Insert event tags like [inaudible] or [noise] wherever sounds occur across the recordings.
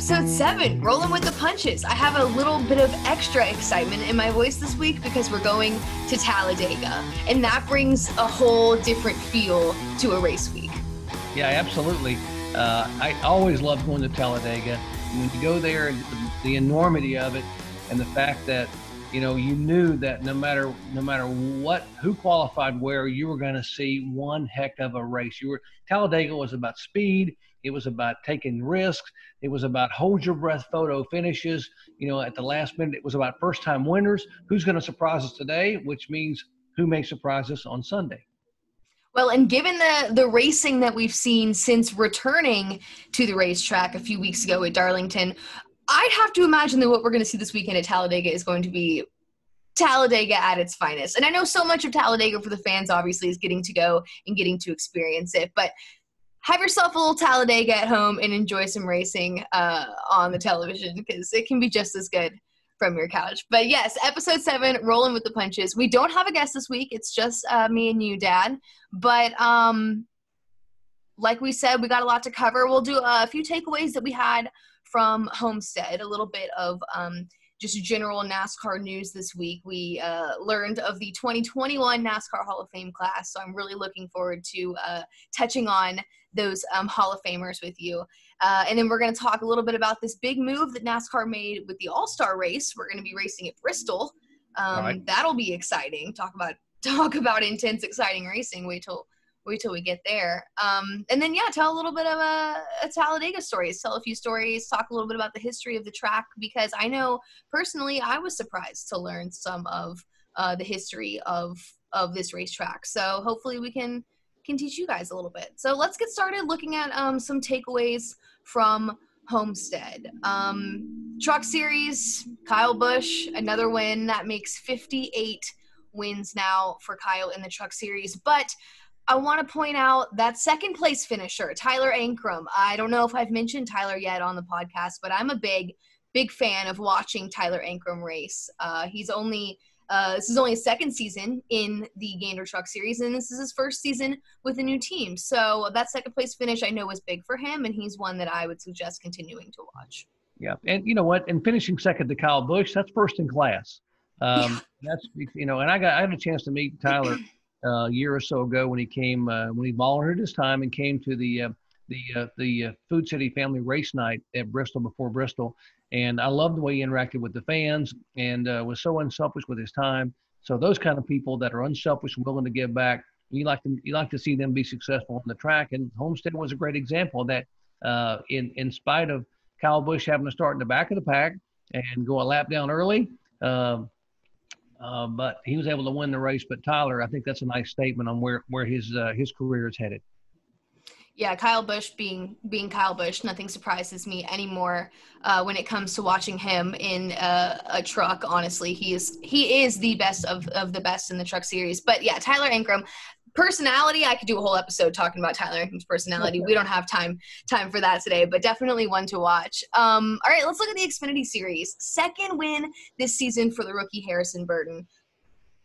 episode seven, rolling with the punches. I have a little bit of extra excitement in my voice this week because we're going to Talladega, and that brings a whole different feel to a race week. Yeah, absolutely. Uh, I always love going to Talladega. When you go there, the, the enormity of it, and the fact that you know you knew that no matter no matter what who qualified where, you were going to see one heck of a race. You were Talladega was about speed it was about taking risks. It was about hold your breath photo finishes. You know, at the last minute, it was about first time winners. Who's going to surprise us today? Which means who may surprise us on Sunday. Well, and given the the racing that we've seen since returning to the racetrack a few weeks ago at Darlington, I'd have to imagine that what we're going to see this weekend at Talladega is going to be Talladega at its finest. And I know so much of Talladega for the fans obviously is getting to go and getting to experience it, but have yourself a little Talladega at home and enjoy some racing uh, on the television because it can be just as good from your couch. But yes, episode seven, rolling with the punches. We don't have a guest this week. It's just uh, me and you, Dad. But um, like we said, we got a lot to cover. We'll do a few takeaways that we had from Homestead, a little bit of um, just general NASCAR news this week. We uh, learned of the 2021 NASCAR Hall of Fame class, so I'm really looking forward to uh, touching on those um, Hall of Famers with you. Uh, and then we're going to talk a little bit about this big move that NASCAR made with the All Star race. We're going to be racing at Bristol. Um, right. That'll be exciting. Talk about [laughs] talk about intense, exciting racing. Wait till wait till we get there. Um, and then yeah, tell a little bit of a, a Talladega stories. Tell a few stories. Talk a little bit about the history of the track because I know personally I was surprised to learn some of uh, the history of of this racetrack. So hopefully we can can teach you guys a little bit. So let's get started looking at um, some takeaways from Homestead. Um, truck Series, Kyle Busch, another win. That makes 58 wins now for Kyle in the Truck Series. But I want to point out that second place finisher, Tyler Ankrum. I don't know if I've mentioned Tyler yet on the podcast, but I'm a big, big fan of watching Tyler Ankrum race. Uh, he's only uh, this is only his second season in the Gander Truck Series, and this is his first season with a new team. So that second place finish I know was big for him, and he's one that I would suggest continuing to watch. Yeah, and you know what? And finishing second to Kyle Busch, that's first in class. Um. That's you know, and I got I had a chance to meet Tyler [clears throat] uh, a year or so ago when he came uh, when he volunteered his time and came to the uh, the uh, the uh, Food City Family Race Night at Bristol before Bristol, and I loved the way he interacted with the fans and uh, was so unselfish with his time. So those kind of people that are unselfish and willing to give back, you like to you like to see them be successful on the track. And Homestead was a great example of that. Uh, in in spite of Kyle Busch having to start in the back of the pack and go a lap down early, uh, uh, but he was able to win the race. But Tyler, I think that's a nice statement on where where his uh, his career is headed yeah, Kyle Busch being being Kyle Busch, nothing surprises me anymore uh, when it comes to watching him in a, a, truck. Honestly, he is he is the best of of the best in the truck series. But yeah, Tyler Ankrum, personality, I could do a whole episode talking about Tyler Ankrum's personality. [laughs] We don't have time time for that today, but definitely one to watch. Um, all right, let's look at the Xfinity series. Second win this season for the rookie Harrison Burton.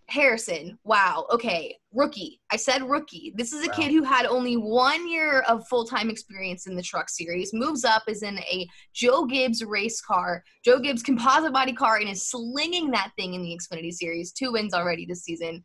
Harrison, wow, okay, rookie. I said rookie. This is a wow. kid who had only one year of full time experience in the truck series, moves up, is in a Joe Gibbs race car, Joe Gibbs composite body car, and is slinging that thing in the Xfinity series. Two wins already this season.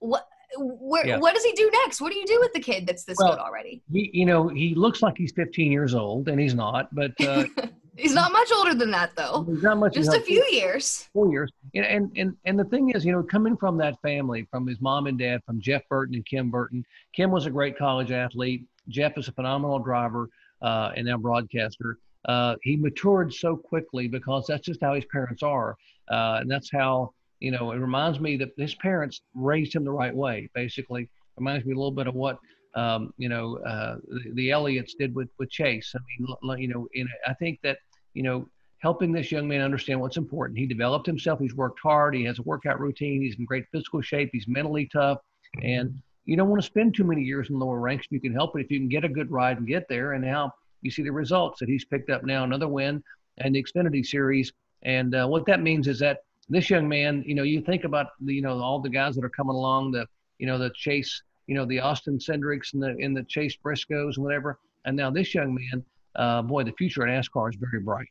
What? Where, yeah. what does he do next? What do you do with the kid that's this well, good already? He, you know, he looks like he's 15 years old, and he's not. But uh, [laughs] He's not much older than that, though. He's not much. Just a few years. Four years. And, and and and the thing is, you know, coming from that family, from his mom and dad, from Jeff Burton and Kim Burton. Kim was a great college athlete. Jeff is a phenomenal driver uh, and now broadcaster. Uh, he matured so quickly because that's just how his parents are, uh, and that's how you know. It reminds me that his parents raised him the right way. Basically, reminds me a little bit of what um, you know, uh, the, the Elliotts did with, with Chase. I mean, you know, in, I think that, you know, helping this young man understand what's important. He developed himself. He's worked hard. He has a workout routine. He's in great physical shape. He's mentally tough. And you don't want to spend too many years in lower ranks. You can help it if you can get a good ride and get there. And now you see the results that he's picked up now, another win and the Xfinity Series. And uh, what that means is that this young man, you know, you think about the, you know, all the guys that are coming along, the, you know, the Chase you know, the Austin Cindrics and the, and the Chase Briscoes and whatever. And now this young man, uh, boy, the future of NASCAR is very bright.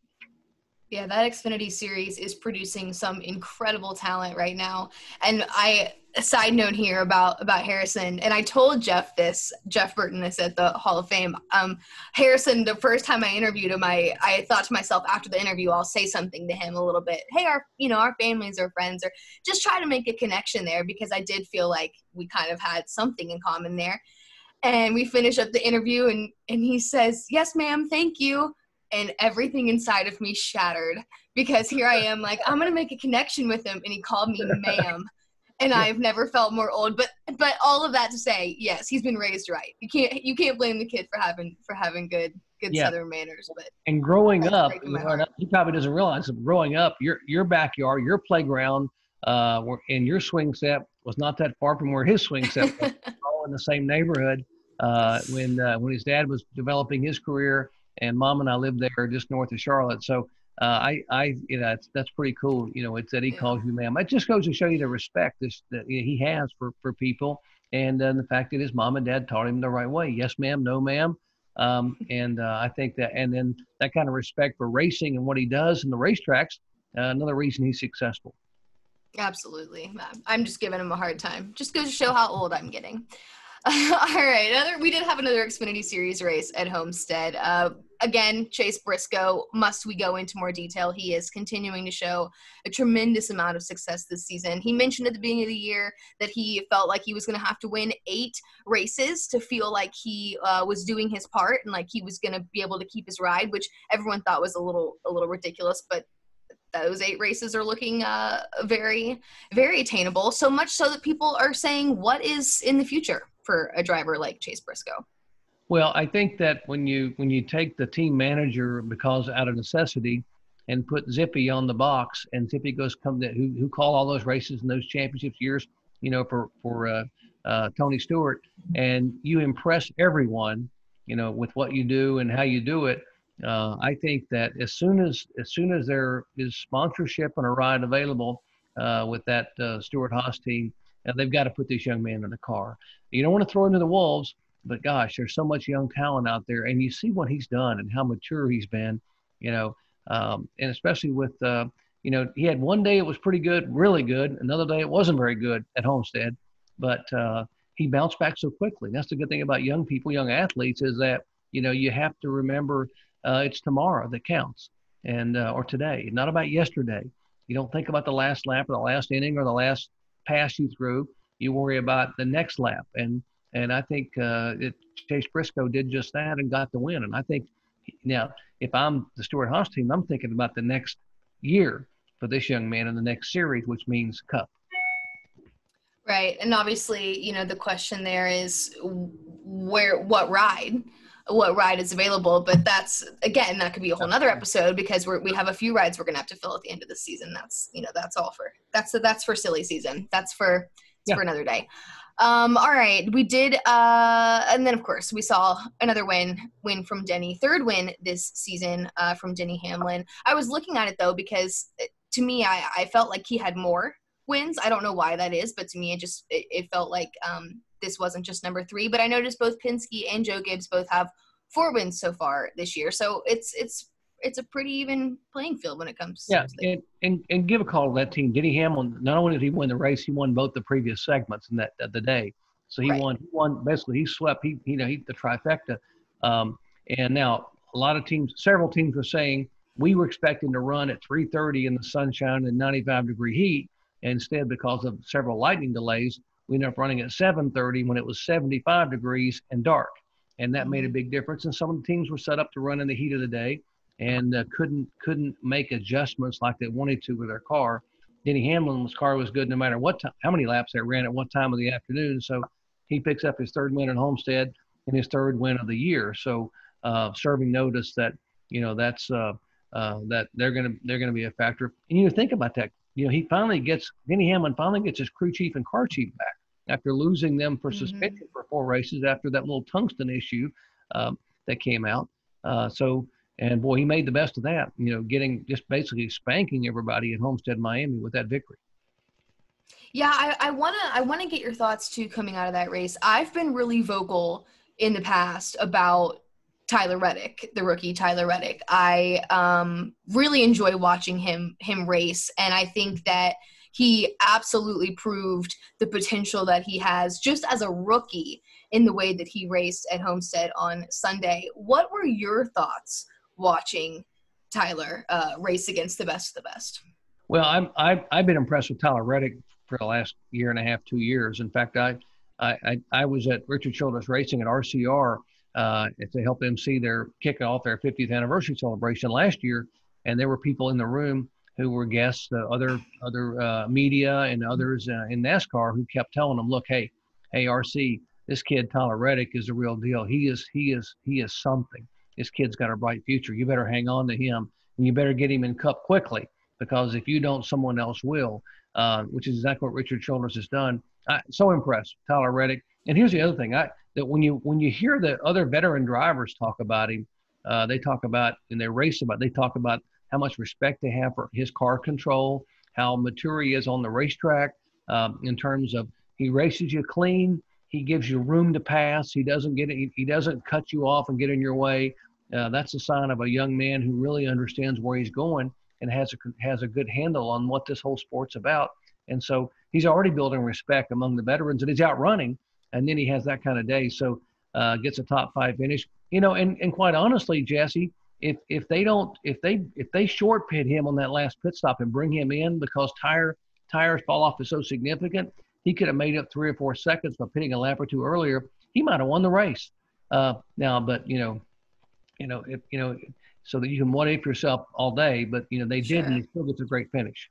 Yeah, that Xfinity series is producing some incredible talent right now. And I a side note here about about Harrison, and I told Jeff this, Jeff Burton, this at the Hall of Fame. Um, Harrison, the first time I interviewed him, I I thought to myself after the interview, I'll say something to him a little bit. Hey, our you know our families or friends, or just try to make a connection there because I did feel like we kind of had something in common there. And we finish up the interview, and and he says, "Yes, ma'am, thank you." and everything inside of me shattered because here I am like I'm gonna make a connection with him and he called me [laughs] ma'am and I've never felt more old but but all of that to say yes he's been raised right you can't you can't blame the kid for having for having good good yeah. southern manners but and growing up he probably doesn't realize that growing up your your backyard your playground uh and your swing set was not that far from where his swing set was [laughs] all in the same neighborhood uh when uh, when his dad was developing his career and mom and I lived there just north of Charlotte. So uh, I, I, you know, that's, that's pretty cool. You know, it's that he yeah. calls you ma'am. It just goes to show you the respect this, that he has for, for people. And uh, the fact that his mom and dad taught him the right way. Yes, ma'am. No, ma'am. Um, [laughs] and uh, I think that, and then that kind of respect for racing and what he does in the racetracks, uh, another reason he's successful. Absolutely. I'm just giving him a hard time. Just goes to show how old I'm getting. [laughs] All right, another we did have another Xfinity Series race at Homestead. Uh, again, Chase Briscoe. Must we go into more detail? He is continuing to show a tremendous amount of success this season. He mentioned at the beginning of the year that he felt like he was going to have to win eight races to feel like he uh, was doing his part and like he was going to be able to keep his ride, which everyone thought was a little a little ridiculous, but those eight races are looking uh, very, very attainable. So much so that people are saying, "What is in the future?" For a driver like Chase Briscoe? Well, I think that when you when you take the team manager because out of necessity and put Zippy on the box and Zippy goes come to, who who call all those races and those championships years, you know, for for uh, uh, Tony Stewart, and you impress everyone, you know, with what you do and how you do it. Uh, I think that as soon as as soon as there is sponsorship and a ride available uh, with that uh, Stewart-Haas team, uh, they've got to put this young man in the car. You don't want to throw him to the wolves, but gosh, there's so much young talent out there, and you see what he's done and how mature he's been. You know, um, and especially with uh, you know he had one day it was pretty good, really good. Another day it wasn't very good at Homestead, but uh, he bounced back so quickly. That's the good thing about young people, young athletes, is that you know you have to remember uh, it's tomorrow that counts, and uh, or today, not about yesterday. You don't think about the last lap or the last inning or the last pass you through. You worry about the next lap, and and I think uh, it, Chase Briscoe did just that and got the win. And I think now, if I'm the Stewart-Haas team, I'm thinking about the next year for this young man in the next series, which means Cup. Right, and obviously, you know, the question there is where, what ride, what ride is available. But that's again, that could be a whole nother episode because we we have a few rides we're gonna have to fill at the end of the season. That's you know, that's all for that's that's for silly season. That's for yeah. for another day. Um, all right, we did, uh, and then of course we saw another win, win from Denny, third win this season uh, from Denny Hamlin. I was looking at it though because uh, to me, I, I felt like he had more wins. I don't know why that is, but to me, it just it, it felt like um, this wasn't just number three. But I noticed both Penske and Joe Gibbs both have four wins so far this year, so it's it's it's a pretty even playing field when it comes. Yeah, and, and and give a call to that team. Denny Hamlin. Not only did he win the race, he won both the previous segments in that the day. So he right. won. He won basically. He swept. He you know he the trifecta. Um, and now a lot of teams, several teams were saying we were expecting to run at 3:30 in the sunshine and 95 degree heat. Instead, because of several lightning delays, we ended up running at 7:30 when it was 75 degrees and dark, and that made a mm-hmm. big difference. And some of the teams were set up to run in the heat of the day and uh, couldn't couldn't make adjustments like they wanted to with their car. Denny Hamlin's car was good no matter what time, how many laps they ran at what time of the afternoon. So he picks up his third win at Homestead and his third win of the year. So uh, serving notice that you know that's uh, uh, that they're gonna they're gonna be a factor. And you know think about that. You know he finally gets Denny Hamlin finally gets his crew chief and car chief back after losing them for mm-hmm. suspension for four races after that little tungsten issue um, that came out. Uh, so and boy, he made the best of that, you know, getting just basically spanking everybody at Homestead, Miami with that victory. Yeah, I, I wanna I wanna get your thoughts too coming out of that race. I've been really vocal in the past about Tyler Reddick, the rookie Tyler Reddick. I um, really enjoy watching him him race, and I think that he absolutely proved the potential that he has just as a rookie in the way that he raced at Homestead on Sunday. What were your thoughts watching Tyler uh, race against the best of the best? Well, I'm, I've, I've been impressed with Tyler Reddick for the last year and a half, two years. In fact, I, I, I was at Richard Childress Racing at RCR uh, to help them see their kick off their 50th anniversary celebration last year, and there were people in the room who were guests, uh, other other uh, media and others uh, in NASCAR who kept telling them, "Look, hey, hey, RC, this kid Tyler Reddick is the real deal. He is he is he is something. This kid's got a bright future. You better hang on to him, and you better get him in Cup quickly because if you don't, someone else will." Uh, which is exactly what Richard Childress has done. I, so impressed, Tyler Reddick. And here's the other thing: I that when you when you hear the other veteran drivers talk about him, uh, they talk about and they race about. They talk about how much respect they have for his car control, how mature he is on the racetrack um, in terms of he races you clean. He gives you room to pass. He doesn't get it. He doesn't cut you off and get in your way. Uh, that's a sign of a young man who really understands where he's going and has a has a good handle on what this whole sport's about. And so he's already building respect among the veterans, and he's out running. And then he has that kind of day, so uh, gets a top five finish. You know, and and quite honestly, Jesse, if if they don't if they if they short pit him on that last pit stop and bring him in because tire tires fall off is so significant, he could have made up three or four seconds by pitting a lap or two earlier. He might have won the race. Uh, now, but you know, you know, if, you know, so that you can what if yourself all day. But you know, they sure. did, and he still gets a great finish.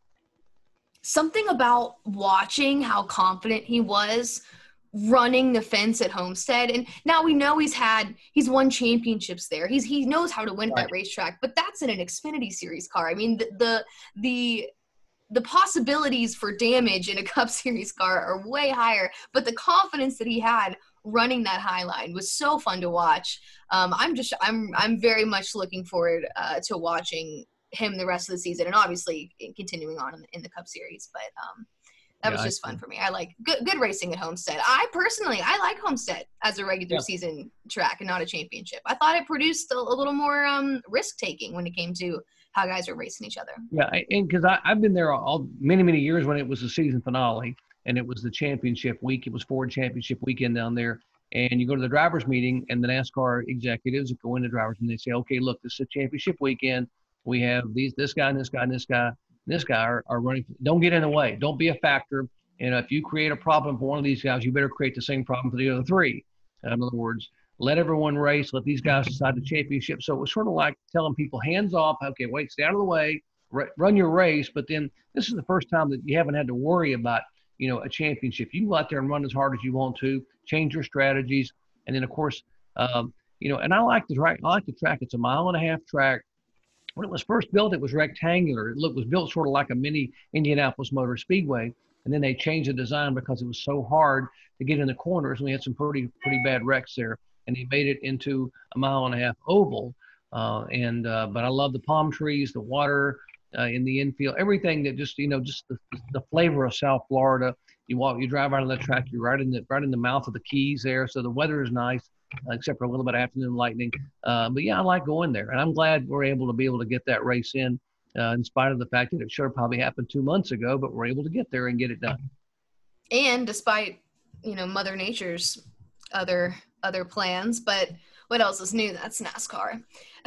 Something about watching how confident he was running the fence at Homestead. And now we know he's had he's won championships there. He's he knows how to win right. that racetrack, but that's in an Xfinity series car. I mean the the the the possibilities for damage in a [laughs] Cup Series car are way higher, but the confidence that he had running that high line was so fun to watch. Um, I'm just I'm I'm very much looking forward uh, to watching him the rest of the season, and obviously continuing on in the, in the Cup Series. But um, that yeah, was just fun for me. I like good, good racing at Homestead. I personally, I like Homestead as a regular yeah. season track and not a championship. I thought it produced a, a little more um, risk taking when it came to how guys are racing each other. Yeah, and because I've been there all many many years when it was the season finale and it was the championship week. It was Ford Championship weekend down there, and you go to the drivers' meeting, and the NASCAR executives go into drivers and they say, "Okay, look, this is a championship weekend. We have these this guy and this guy and this guy this guy are, are running. Don't get in the way. Don't be a factor. And if you create a problem for one of these guys, you better create the same problem for the other three. In other words, let everyone race. Let these guys decide the championship. So it was sort of like telling people, hands off. Okay, wait, stay out of the way. run your race. But then this is the first time that you haven't had to worry about, you know, a championship. You can go out there and run as hard as you want to, change your strategies, and then of course, um, you know. And I like the track. I like the track. It's a mile and a half track when it was first built, it was rectangular. It looked, was built sort of like a mini Indianapolis Motor Speedway. And then they changed the design because it was so hard to get in the corners. And we had some pretty, pretty bad wrecks there. And they made it into a mile and a half oval. Uh, and, uh, but I love the palm trees, the water uh, in the infield, everything that just, you know, just the, the flavor of South Florida. You walk, you drive out on the track, you're right in the, right in the mouth of the Keys there. So the weather is nice except for a little bit of afternoon lightning. Uh, but yeah, I like going there, and I'm glad we're able to be able to get that race in, uh, in spite of the fact that it should probably happened two months ago, but we're able to get there and get it done. And despite you know Mother Nature's other other plans, but what else is new? That's NASCAR. [laughs]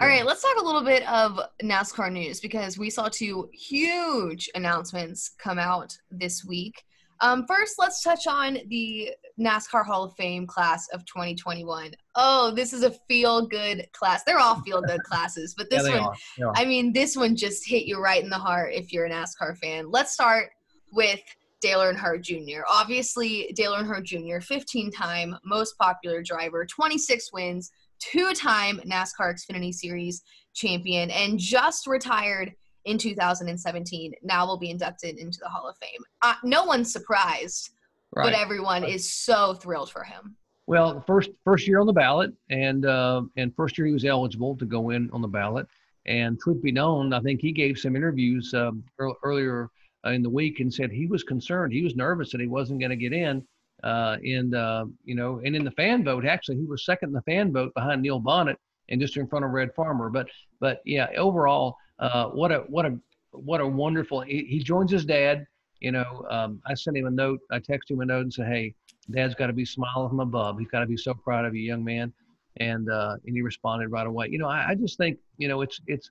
All right, let's talk a little bit of NASCAR news because we saw two huge announcements come out this week. Um, first, let's touch on the NASCAR Hall of Fame class of 2021. Oh, this is a feel good class. They're all feel good [laughs] classes, but this yeah, one, I mean, this one just hit you right in the heart if you're a NASCAR fan. Let's start with Dale Earnhardt Jr. Obviously, Dale Earnhardt Jr., 15 time most popular driver, 26 wins, two time NASCAR Xfinity Series champion, and just retired in 2017 now will be inducted into the Hall of Fame. Uh, no one's surprised, right. but everyone right. is so thrilled for him. Well, first first year on the ballot, and uh, and first year he was eligible to go in on the ballot. And truth be known, I think he gave some interviews um, earlier uh, in the week and said he was concerned, he was nervous that he wasn't going to get in Uh, and uh, you know, and in the fan vote, actually, he was second in the fan vote behind Neil Bonnet and just in front of Red Farmer. But but yeah, overall, uh, what a what a what a wonderful. He, he joins his dad. You know, um, I sent him a note. I texted him a note and said, "Hey, Dad's got to be smiling from above. He's got to be so proud of you, young man." And uh, and he responded right away. You know, I, I just think you know it's it's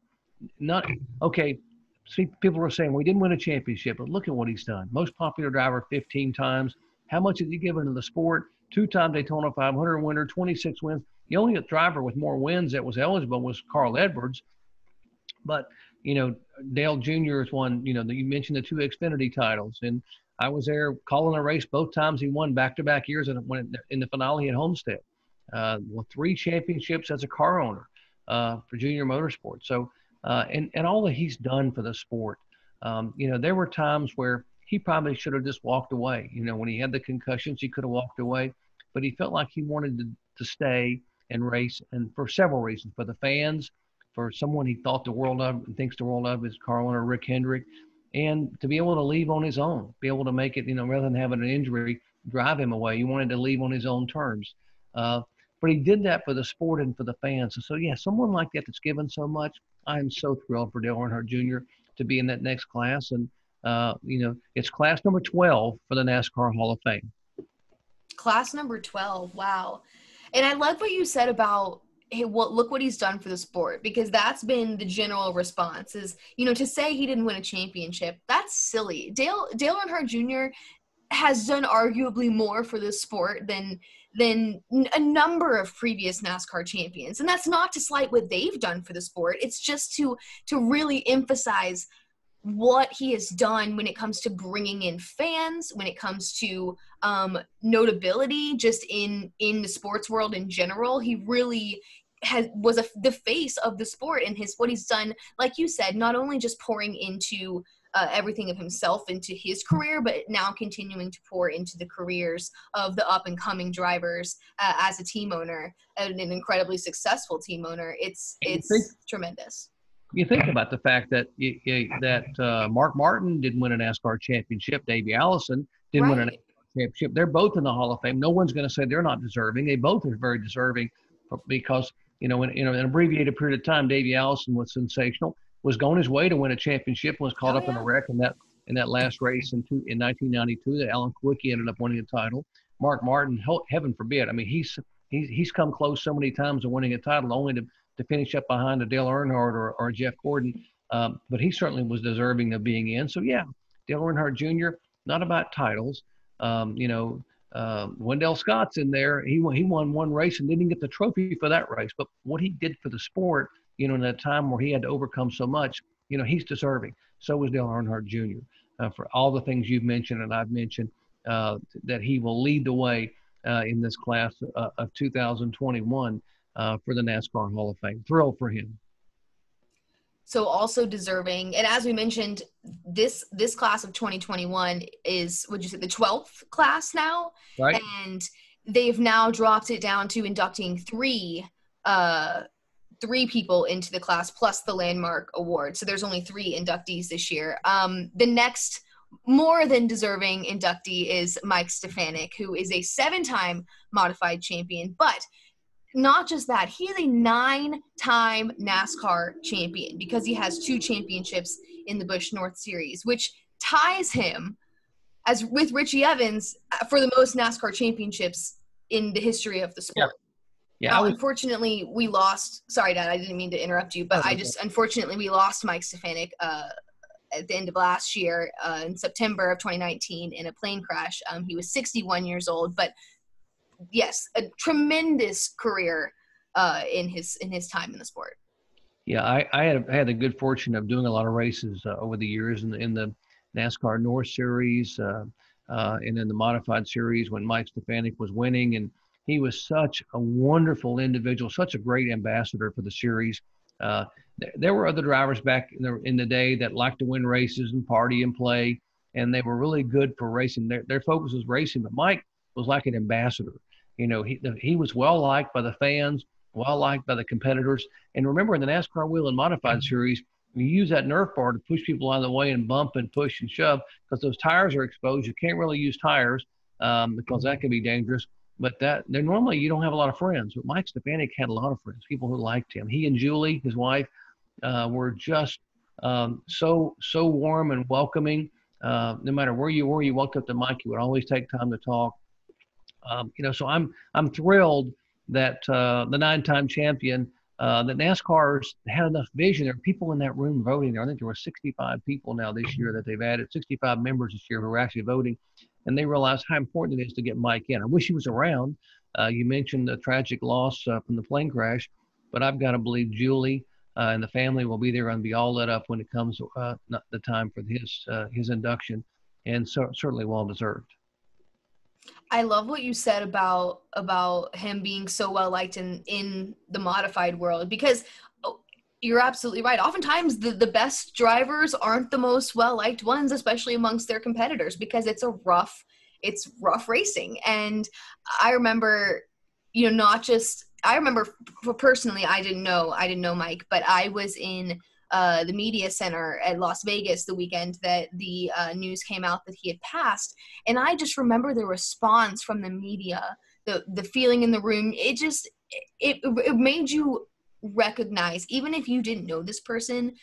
not okay. See, people were saying we didn't win a championship, but look at what he's done. Most popular driver 15 times. How much has he given to the sport? Two time Daytona 500 winner, 26 wins. The only driver with more wins that was eligible was Carl Edwards. But, you know, Dale Jr. is one, you know, you mentioned the two Xfinity titles. And I was there calling a race both times he won back to back years in, in the finale at Homestead. Uh, three championships as a car owner uh, for Junior Motorsports. So, uh, and, and all that he's done for the sport. Um, you know, there were times where he probably should have just walked away. You know, when he had the concussions, he could have walked away, but he felt like he wanted to, to stay and race, and for several reasons for the fans, for someone he thought the world of and thinks the world of is Carlin or Rick Hendrick, and to be able to leave on his own, be able to make it, you know, rather than having an injury drive him away. He wanted to leave on his own terms. Uh, but he did that for the sport and for the fans. So, yeah, someone like that that's given so much, I'm so thrilled for Dale Earnhardt Jr. to be in that next class. And uh, you know, it's class number 12 for the NASCAR Hall of Fame. Class number 12. Wow. And I love what you said about hey, what look what he's done for the sport because that's been the general response is you know to say he didn't win a championship that's silly. Dale Dale Earnhardt Jr. has done arguably more for the sport than than a number of previous NASCAR champions, and that's not to slight what they've done for the sport. It's just to to really emphasize what he has done when it comes to bringing in fans when it comes to um, notability just in in the sports world in general he really has was a, the face of the sport and his what he's done like you said not only just pouring into uh, everything of himself into his career, but now continuing to pour into the careers of the up and coming drivers uh, as a team owner and an incredibly successful team owner. It's it's think, tremendous you think about the fact that you, you, that uh, Mark Martin didn't win a NASCAR championship, Davey Allison didn't right. win a NASCAR championship. They're both in the Hall of Fame. No one's going to say they're not deserving. They both are very deserving because you know in, in an abbreviated period of time, Davey Allison was sensational. Was going his way to win a championship. Was caught oh, up yeah. in a wreck in that in that last race in, two, in 1992 that Alan Kulwicki ended up winning the title. Mark Martin, heaven forbid. I mean, he's he's he's come close so many times to winning a title, only to to finish up behind a Dale Earnhardt or, or Jeff Gordon. Um, but he certainly was deserving of being in. So yeah, Dale Earnhardt Jr. Not about titles. Um, you know, uh, Wendell Scott's in there. He won, he won one race and didn't get the trophy for that race. But what he did for the sport, you know, in that time where he had to overcome so much, you know, he's deserving. So was Dale Earnhardt Jr. Uh, for all the things you've mentioned and I've mentioned, uh, that he will lead the way uh, in this class uh, of 2021 uh, for the NASCAR Hall of Fame. Thrilled for him. So also deserving, and as we mentioned, this this class of 2021 is would you say the 12th class now, right? And they've now dropped it down to inducting three uh, three people into the class plus the landmark award. So there's only three inductees this year. Um, the next more than deserving inductee is Mike Stefanik, who is a seven-time modified champion, but not just that, he is a nine time NASCAR champion because he has two championships in the Busch North Series, which ties him as with Richie Evans uh, for the most NASCAR championships in the history of the sport. Yeah. yeah was- unfortunately, we lost. Sorry, Dad, I didn't mean to interrupt you, but I just unfortunately we lost Mike Stefanik uh, at the end of last year uh, in September of 2019 in a plane crash. Um, he was 61 years old, but yes, a tremendous career uh, in his in his time in the sport. Yeah, I, I had had the good fortune of doing a lot of races uh, over the years in the, in the NASCAR North Series uh, uh, and in the Modified Series when Mike Stefanik was winning, and he was such a wonderful individual, such a great ambassador for the series. Uh, th- there were other drivers back in the in the day that liked to win races and party and play, and they were really good for racing. Their their focus was racing, but Mike was like an ambassador. You know, he he was well liked by the fans, well liked by the competitors. And remember, in the NASCAR Whelen Modified mm-hmm. Series, you use that Nerf bar to push people out of the way and bump and push and shove because those tires are exposed. You can't really use tires. um, because that can be dangerous. But that they're normally you don't have a lot of friends. But Mike Stefanik had a lot of friends, people who liked him. He and Julie, his wife, uh, were just um, so so warm and welcoming. Uh, no matter where you were, you walked up to Mike, he would always take time to talk. Um, you know, so I'm I'm thrilled that uh, the nine-time champion, uh, that NASCAR's had enough vision. There are people in that room voting. There, I think there were 65 people now this year that they've added, 65 members this year who are actually voting, and they realize how important it is to get Mike in. I wish he was around. Uh, you mentioned the tragic loss uh, from the plane crash, but I've got to believe Julie uh, and the family will be there and be all lit up when it comes uh, the time for his his induction, and so, certainly well deserved. I love what you said about about him being so well liked in in the modified world because oh, you're absolutely right. Oftentimes the the best drivers aren't the most well liked ones, especially amongst their competitors, because it's a rough it's rough racing. And I remember, you know, not just I remember personally, I didn't know I didn't know Mike, but I was in uh, the media center at Las Vegas the weekend that the uh, news came out that he had passed, and I just remember the response from the media, the the feeling in the room. It just it it made you recognize, even if you didn't know this person,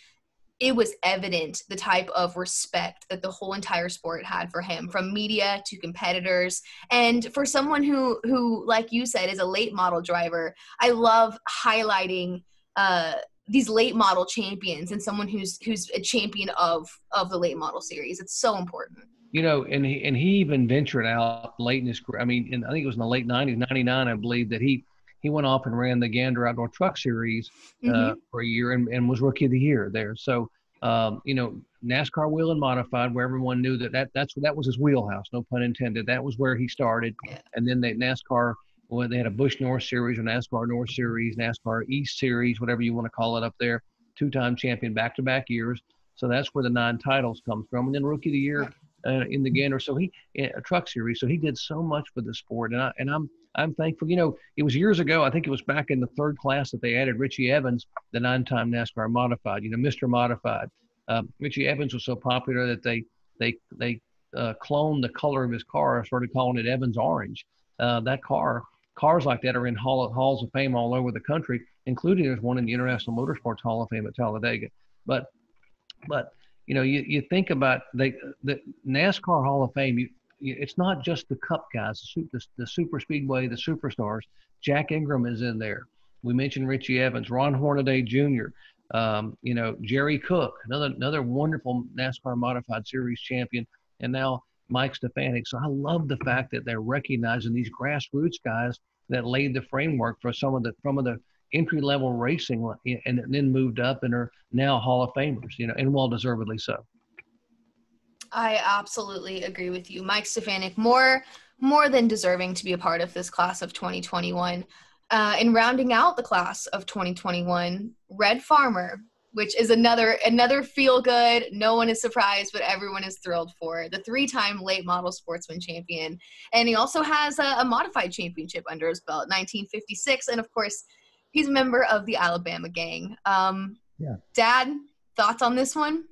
it was evident the type of respect that the whole entire sport had for him from media to competitors and for someone who who like you said is a late model driver i love highlighting uh, these late model champions and someone who's who's a champion of of the late model series it's so important you know and he and he even ventured out late in his career i mean in, i think it was in the late 90s 99 i believe that he he went off and ran the Gander Outdoor Truck Series uh, mm-hmm. for a year and, and was Rookie of the Year there. So, um, you know, NASCAR Whelen Modified, where everyone knew that, that that's that was his wheelhouse, no pun intended. That was where he started. Yeah. And then they NASCAR, well, they had a Busch North Series or NASCAR North Series, NASCAR East Series, whatever you want to call it up there. Two-time champion, back-to-back years. So that's where the nine titles come from. And then Rookie of the Year uh, in the Gander. So he a Truck Series. So he did so much for the sport, and I and I'm I'm thankful. You know, it was years ago. I think it was back in the third class that they added Richie Evans, the nine-time NASCAR modified. You know, Mr. Modified. Um, Richie Evans was so popular that they they they uh, cloned the color of his car. Started calling it Evans Orange. Uh, that car, cars like that are in hall, halls of fame all over the country, including there's one in the International Motorsports Hall of Fame at Talladega. But but you know, you, you think about the the NASCAR Hall of Fame. You, it's not just the Cup guys, the, the, the super speedway, the superstars. Jack Ingram is in there. We mentioned Richie Evans, Ron Hornaday Jr., um, you know, Jerry Cook, another another wonderful NASCAR Modified Series champion, and now Mike Stefanik. So I love the fact that they're recognizing these grassroots guys that laid the framework for some of the some of the entry level racing and then moved up and are now Hall of Famers, you know, and well deservedly so. I absolutely agree with you. Mike Stefanik, more more than deserving to be a part of this class of 2021. Uh, in rounding out the class of 2021, Red Farmer, which is another another feel good. No one is surprised, but everyone is thrilled for the three-time late model sportsman champion, and he also has a, a modified championship under his belt, 1956, and of course, he's a member of the Alabama gang. Um, yeah. Dad, thoughts on this one?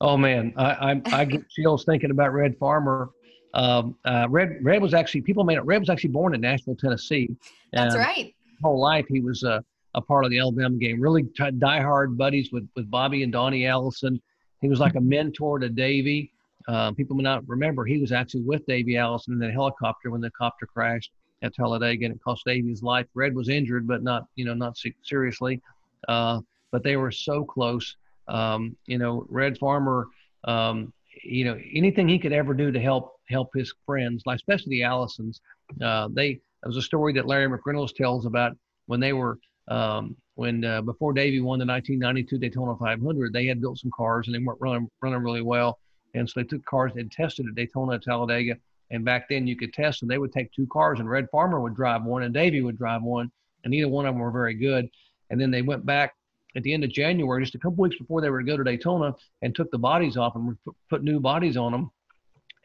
Oh man, I I, I get [laughs] chills thinking about Red Farmer. Um, uh, Red Red was actually people made it. Red was actually born in Nashville, Tennessee. That's right. Whole life he was uh, a part of the Alabama gang. Really t- diehard buddies with with Bobby and Donnie Allison. He was like a mentor to Davey. Uh, people may not remember he was actually with Davey Allison in the helicopter when the copter crashed at Talladega and it cost Davey his life. Red was injured, but not you know not seriously. Uh, but they were so close. Um, you know, Red Farmer, um, you know, anything he could ever do to help help his friends, like especially the Allisons. Uh, they was a story that Larry McReynolds tells about when they were um, when uh, before Davey won the 1992 Daytona 500, they had built some cars and they weren't running running really well, and so they took cars and tested at Daytona, Talladega, and back then you could test, and they would take two cars, and Red Farmer would drive one, and Davey would drive one, and neither one of them were very good. And then they went back at the end of January, just a couple weeks before they were to go to Daytona, and took the bodies off and put new bodies on them,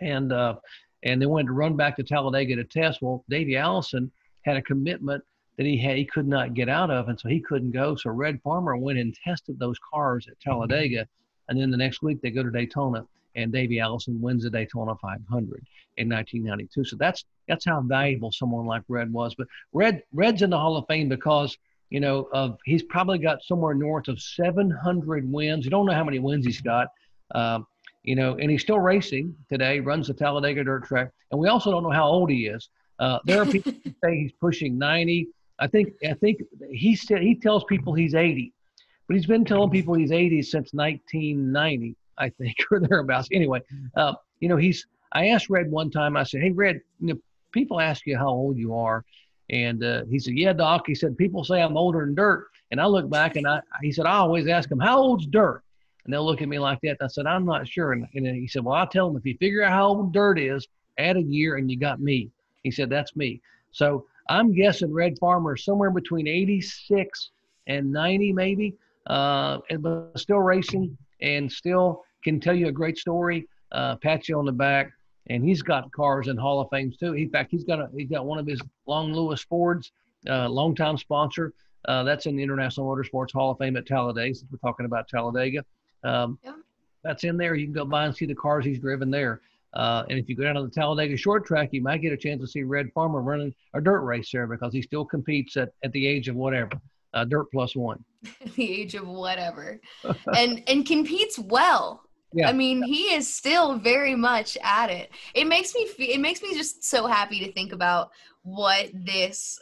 and uh, and they wanted to run back to Talladega to test. Well, Davey Allison had a commitment that he had he could not get out of, and so he couldn't go. So Red Farmer went and tested those cars at Talladega, and then the next week they go to Daytona, and Davey Allison wins the Daytona 500 in 1992. So that's that's how valuable someone like Red was. But Red Red's in the Hall of Fame because you know of he's probably got somewhere north of 700 wins. You don't know how many wins he's got. Um, you know, and he's still racing today. Runs the Talladega Dirt Track, and we also don't know how old he is. Uh, there are people who [laughs] say he's pushing 90. I think I think he said he tells people he's 80, but he's been telling people he's 80 since 1990, I think, [laughs] or thereabouts. Anyway, uh, you know, he's. I asked Red one time. I said, "Hey, Red, you know, people ask you how old you are," and uh, he said, "Yeah, Doc." He said, "People say I'm older than dirt," and I look back and I, he said, "I always ask them how old's dirt." And they'll look at me like that. And I said, I'm not sure. And, and he said, Well, I'll tell them if you figure out how old dirt is, add a year and you got me. He said, That's me. So I'm guessing Red Farmer somewhere between 86 and 90, maybe, uh, but still racing and still can tell you a great story, uh, pat you on the back. And he's got cars in Hall of Fame too. In fact, he's got a, he's got one of his Long Lewis Fords, uh, longtime sponsor. Uh, that's in the International Motorsports Hall of Fame at Talladega. Since we're talking about Talladega, um, yeah. that's in there. You can go by and see the cars he's driven there. Uh, and if you go down to the Talladega short track, you might get a chance to see Red Farmer running a dirt race there because he still competes at, at the age of whatever, uh, dirt plus one. [laughs] the age of whatever, [laughs] and and competes well. Yeah. I mean, he is still very much at it. It makes me feel, it makes me just so happy to think about what this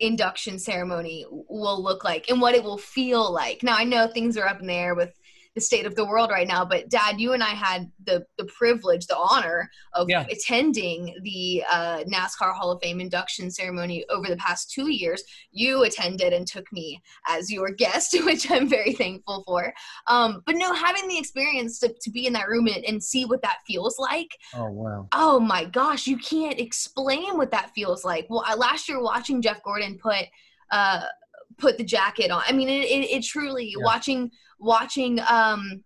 induction ceremony will look like and what it will feel like. Now I know things are up in the air with the state of the world right now. But Dad, you and I had the the privilege, the honor of yeah. attending the uh, NASCAR Hall of Fame induction ceremony over the past two years. You attended and took me as your guest, [laughs] which I'm very thankful for. Um, but no, having the experience to, to be in that room and, and see what that feels like. Oh wow! Oh my gosh, you can't explain what that feels like. Well, I, last year watching Jeff Gordon put. Uh, put the jacket on. I mean, it, it, it truly yeah. watching watching um,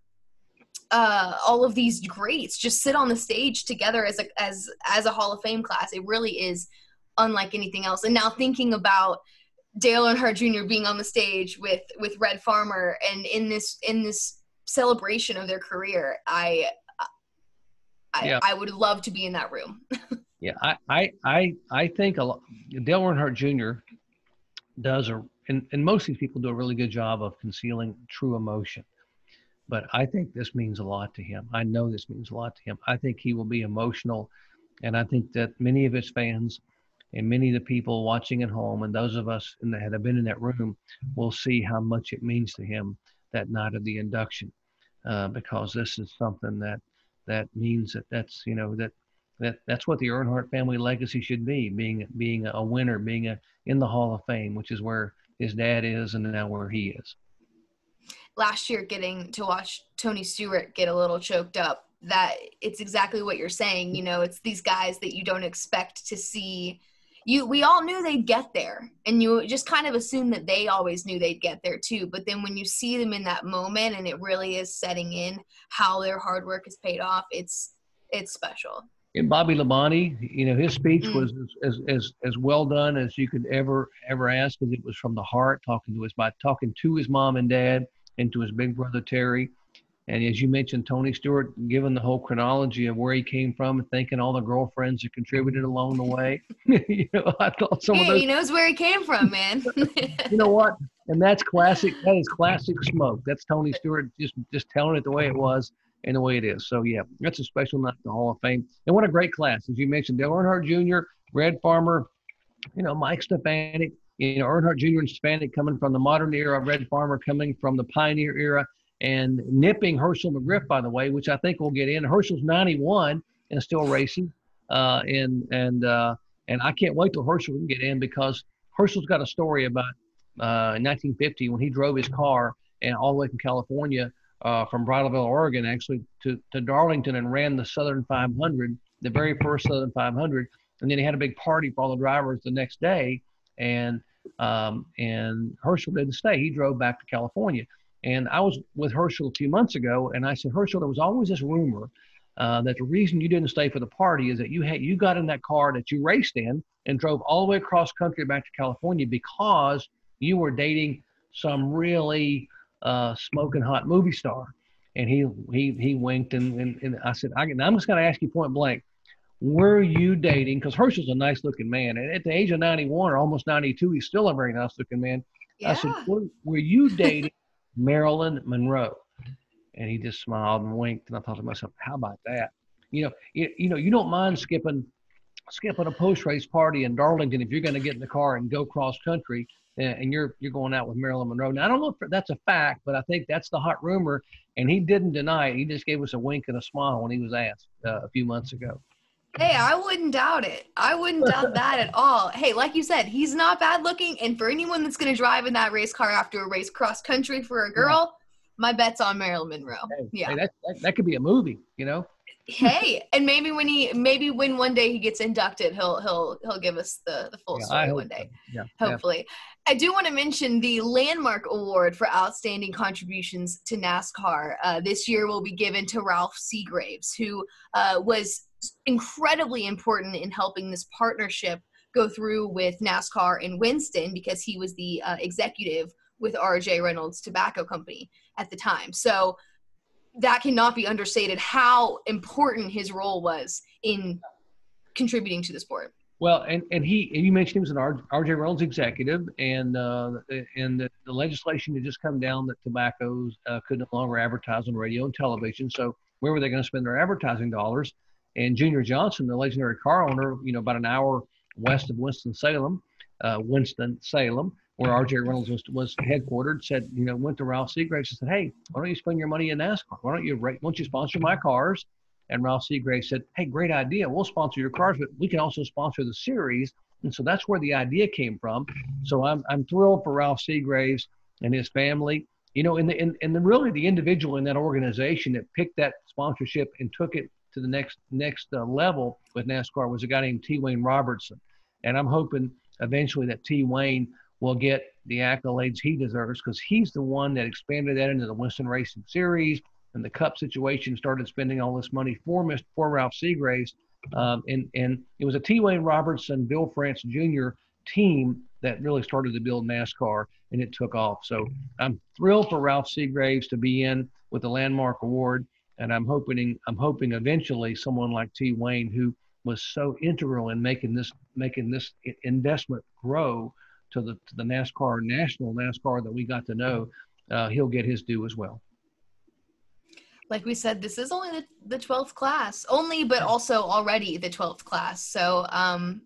uh, all of these greats just sit on the stage together as a as as a Hall of Fame class. It really is unlike anything else. And now thinking about Dale Earnhardt Jr. being on the stage with with Red Farmer and in this in this celebration of their career, I I, yeah. I would love to be in that room. [laughs] yeah, I I I, I think a lot, Dale Earnhardt Jr. does a and, and most of these people do a really good job of concealing true emotion. But I think this means a lot to him. I know this means a lot to him. I think he will be emotional. And I think that many of his fans and many of the people watching at home and those of us in the, that have been in that room will see how much it means to him that night of the induction. Uh, because this is something that that means that that's you know that that that's what the Earnhardt family legacy should be being being a winner being a in the Hall of Fame which is where his dad is and now where he is. Last year, getting to watch Tony Stewart get a little choked up, that it's exactly what you're saying. You know, it's these guys that you don't expect to see. You, we all knew they'd get there, and you just kind of assume that they always knew they'd get there too. But then when you see them in that moment, and it really is setting in how their hard work has paid off, it's it's special and Bobby Labonte, you know, his speech mm. was as, as as well done as you could ever ever ask because it was from the heart, talking to his by talking to his mom and dad and to his big brother Terry. And as you mentioned, Tony Stewart, given the whole chronology of where he came from, and thanking all the girlfriends that contributed along the way, [laughs] you know, I thought some of those. He knows where he came from, man. [laughs] you know what? And that's classic. That is classic smoke. That's Tony Stewart just just telling it the way it was and the way it is. So yeah, that's a special night in the Hall of Fame. And what a great class, as you mentioned, Dale Earnhardt Jr., Red Farmer, you know, Mike Stefanik, you know, Earnhardt Jr. and Stefanik coming from the modern era, Red Farmer coming from the pioneer era, and nipping Hershel McGriff, by the way, which I think we'll get in. Hershel's 91 and still racing, uh, and and uh, and I can't wait till Hershel can get in because Hershel's got a story about uh, 1950 when he drove his car and all the way from California uh, from Bridalveil, Oregon, actually to, to Darlington and ran the Southern 500, the very first Southern 500. And then he had a big party for all the drivers the next day. And um, and Hershel didn't stay. He drove back to California. And I was with Hershel a few months ago, and I said, Hershel, there was always this rumor uh, that the reason you didn't stay for the party is that you had you got in that car that you raced in and drove all the way across country back to California because you were dating some really uh, smoking hot movie star. and he he he winked and and, and I said, I, I'm just going to ask you point blank, were you dating? Because Hershel's a nice looking man, and at the age of 91 or almost 92, he's still a very nice looking man. Yeah. I said, were, were you dating [laughs] Marilyn Monroe? And he just smiled and winked, and I thought to myself, how about that? You know, you, you know, you don't mind skipping skipping a post race party in Darlington if you're going to get in the car and go cross country and you're you're going out with Marilyn Monroe. Now I don't know if that's a fact, but I think that's the hot rumor, and he didn't deny it. He just gave us a wink and a smile when he was asked uh, a few months ago. Hey, I wouldn't doubt it. I wouldn't doubt [laughs] that at all. Hey, like you said, he's not bad looking, and for anyone that's going to drive in that race car after a race cross country for a girl, yeah. my bet's on Marilyn Monroe. Hey, yeah, hey, that, that, that could be a movie, you know hey, and maybe when he maybe when one day he gets inducted, he'll he'll he'll give us the the full yeah, story one day. So. Yeah, hopefully. Yeah. I do want to mention the Landmark Award for outstanding contributions to NASCAR. Uh, this year will be given to Ralph Seagraves, who uh, was incredibly important in helping this partnership go through with NASCAR in Winston because he was the uh, executive with RJ Reynolds Tobacco Company at the time. So that cannot be understated how important his role was in contributing to the sport. Well, and, and he and you mentioned he was an RJ Reynolds executive, and uh, and the, the, legislation had just come down that tobaccos uh, could no longer advertise on radio and television. So where were they going to spend their advertising dollars? And Junior Johnson, the legendary car owner, you know, about an hour west of Winston Salem, uh, Winston Salem, where RJ Reynolds was, was headquartered, said, you know, went to Ralph Seagraves and said, hey, why don't you spend your money in NASCAR? Why don't you, why don't you sponsor my cars? And Ralph Seagraves said, hey, great idea. We'll sponsor your cars, but we can also sponsor the series. And so that's where the idea came from. So I'm, I'm thrilled for Ralph Seagraves and his family. You know, and the, and, and the, really the individual in that organization that picked that sponsorship and took it to the next next uh, level with NASCAR was a guy named T. Wayne Robertson. And I'm hoping eventually that T. Wayne will get the accolades he deserves because he's the one that expanded that into the Winston Racing Series and the Cup situation. Started spending all this money for Mr. for Ralph Seagraves, um, and and it was a T. Wayne Robertson, Bill France Jr. team that really started to build NASCAR, and it took off. So I'm thrilled for Ralph Seagraves to be in with the landmark award, and I'm hoping I'm hoping eventually someone like T. Wayne who was so integral in making this making this investment grow to the to the NASCAR national NASCAR that we got to know, uh, he'll get his due as well. Like we said, this is only the, 12th class, only, but also already the 12th class. So um,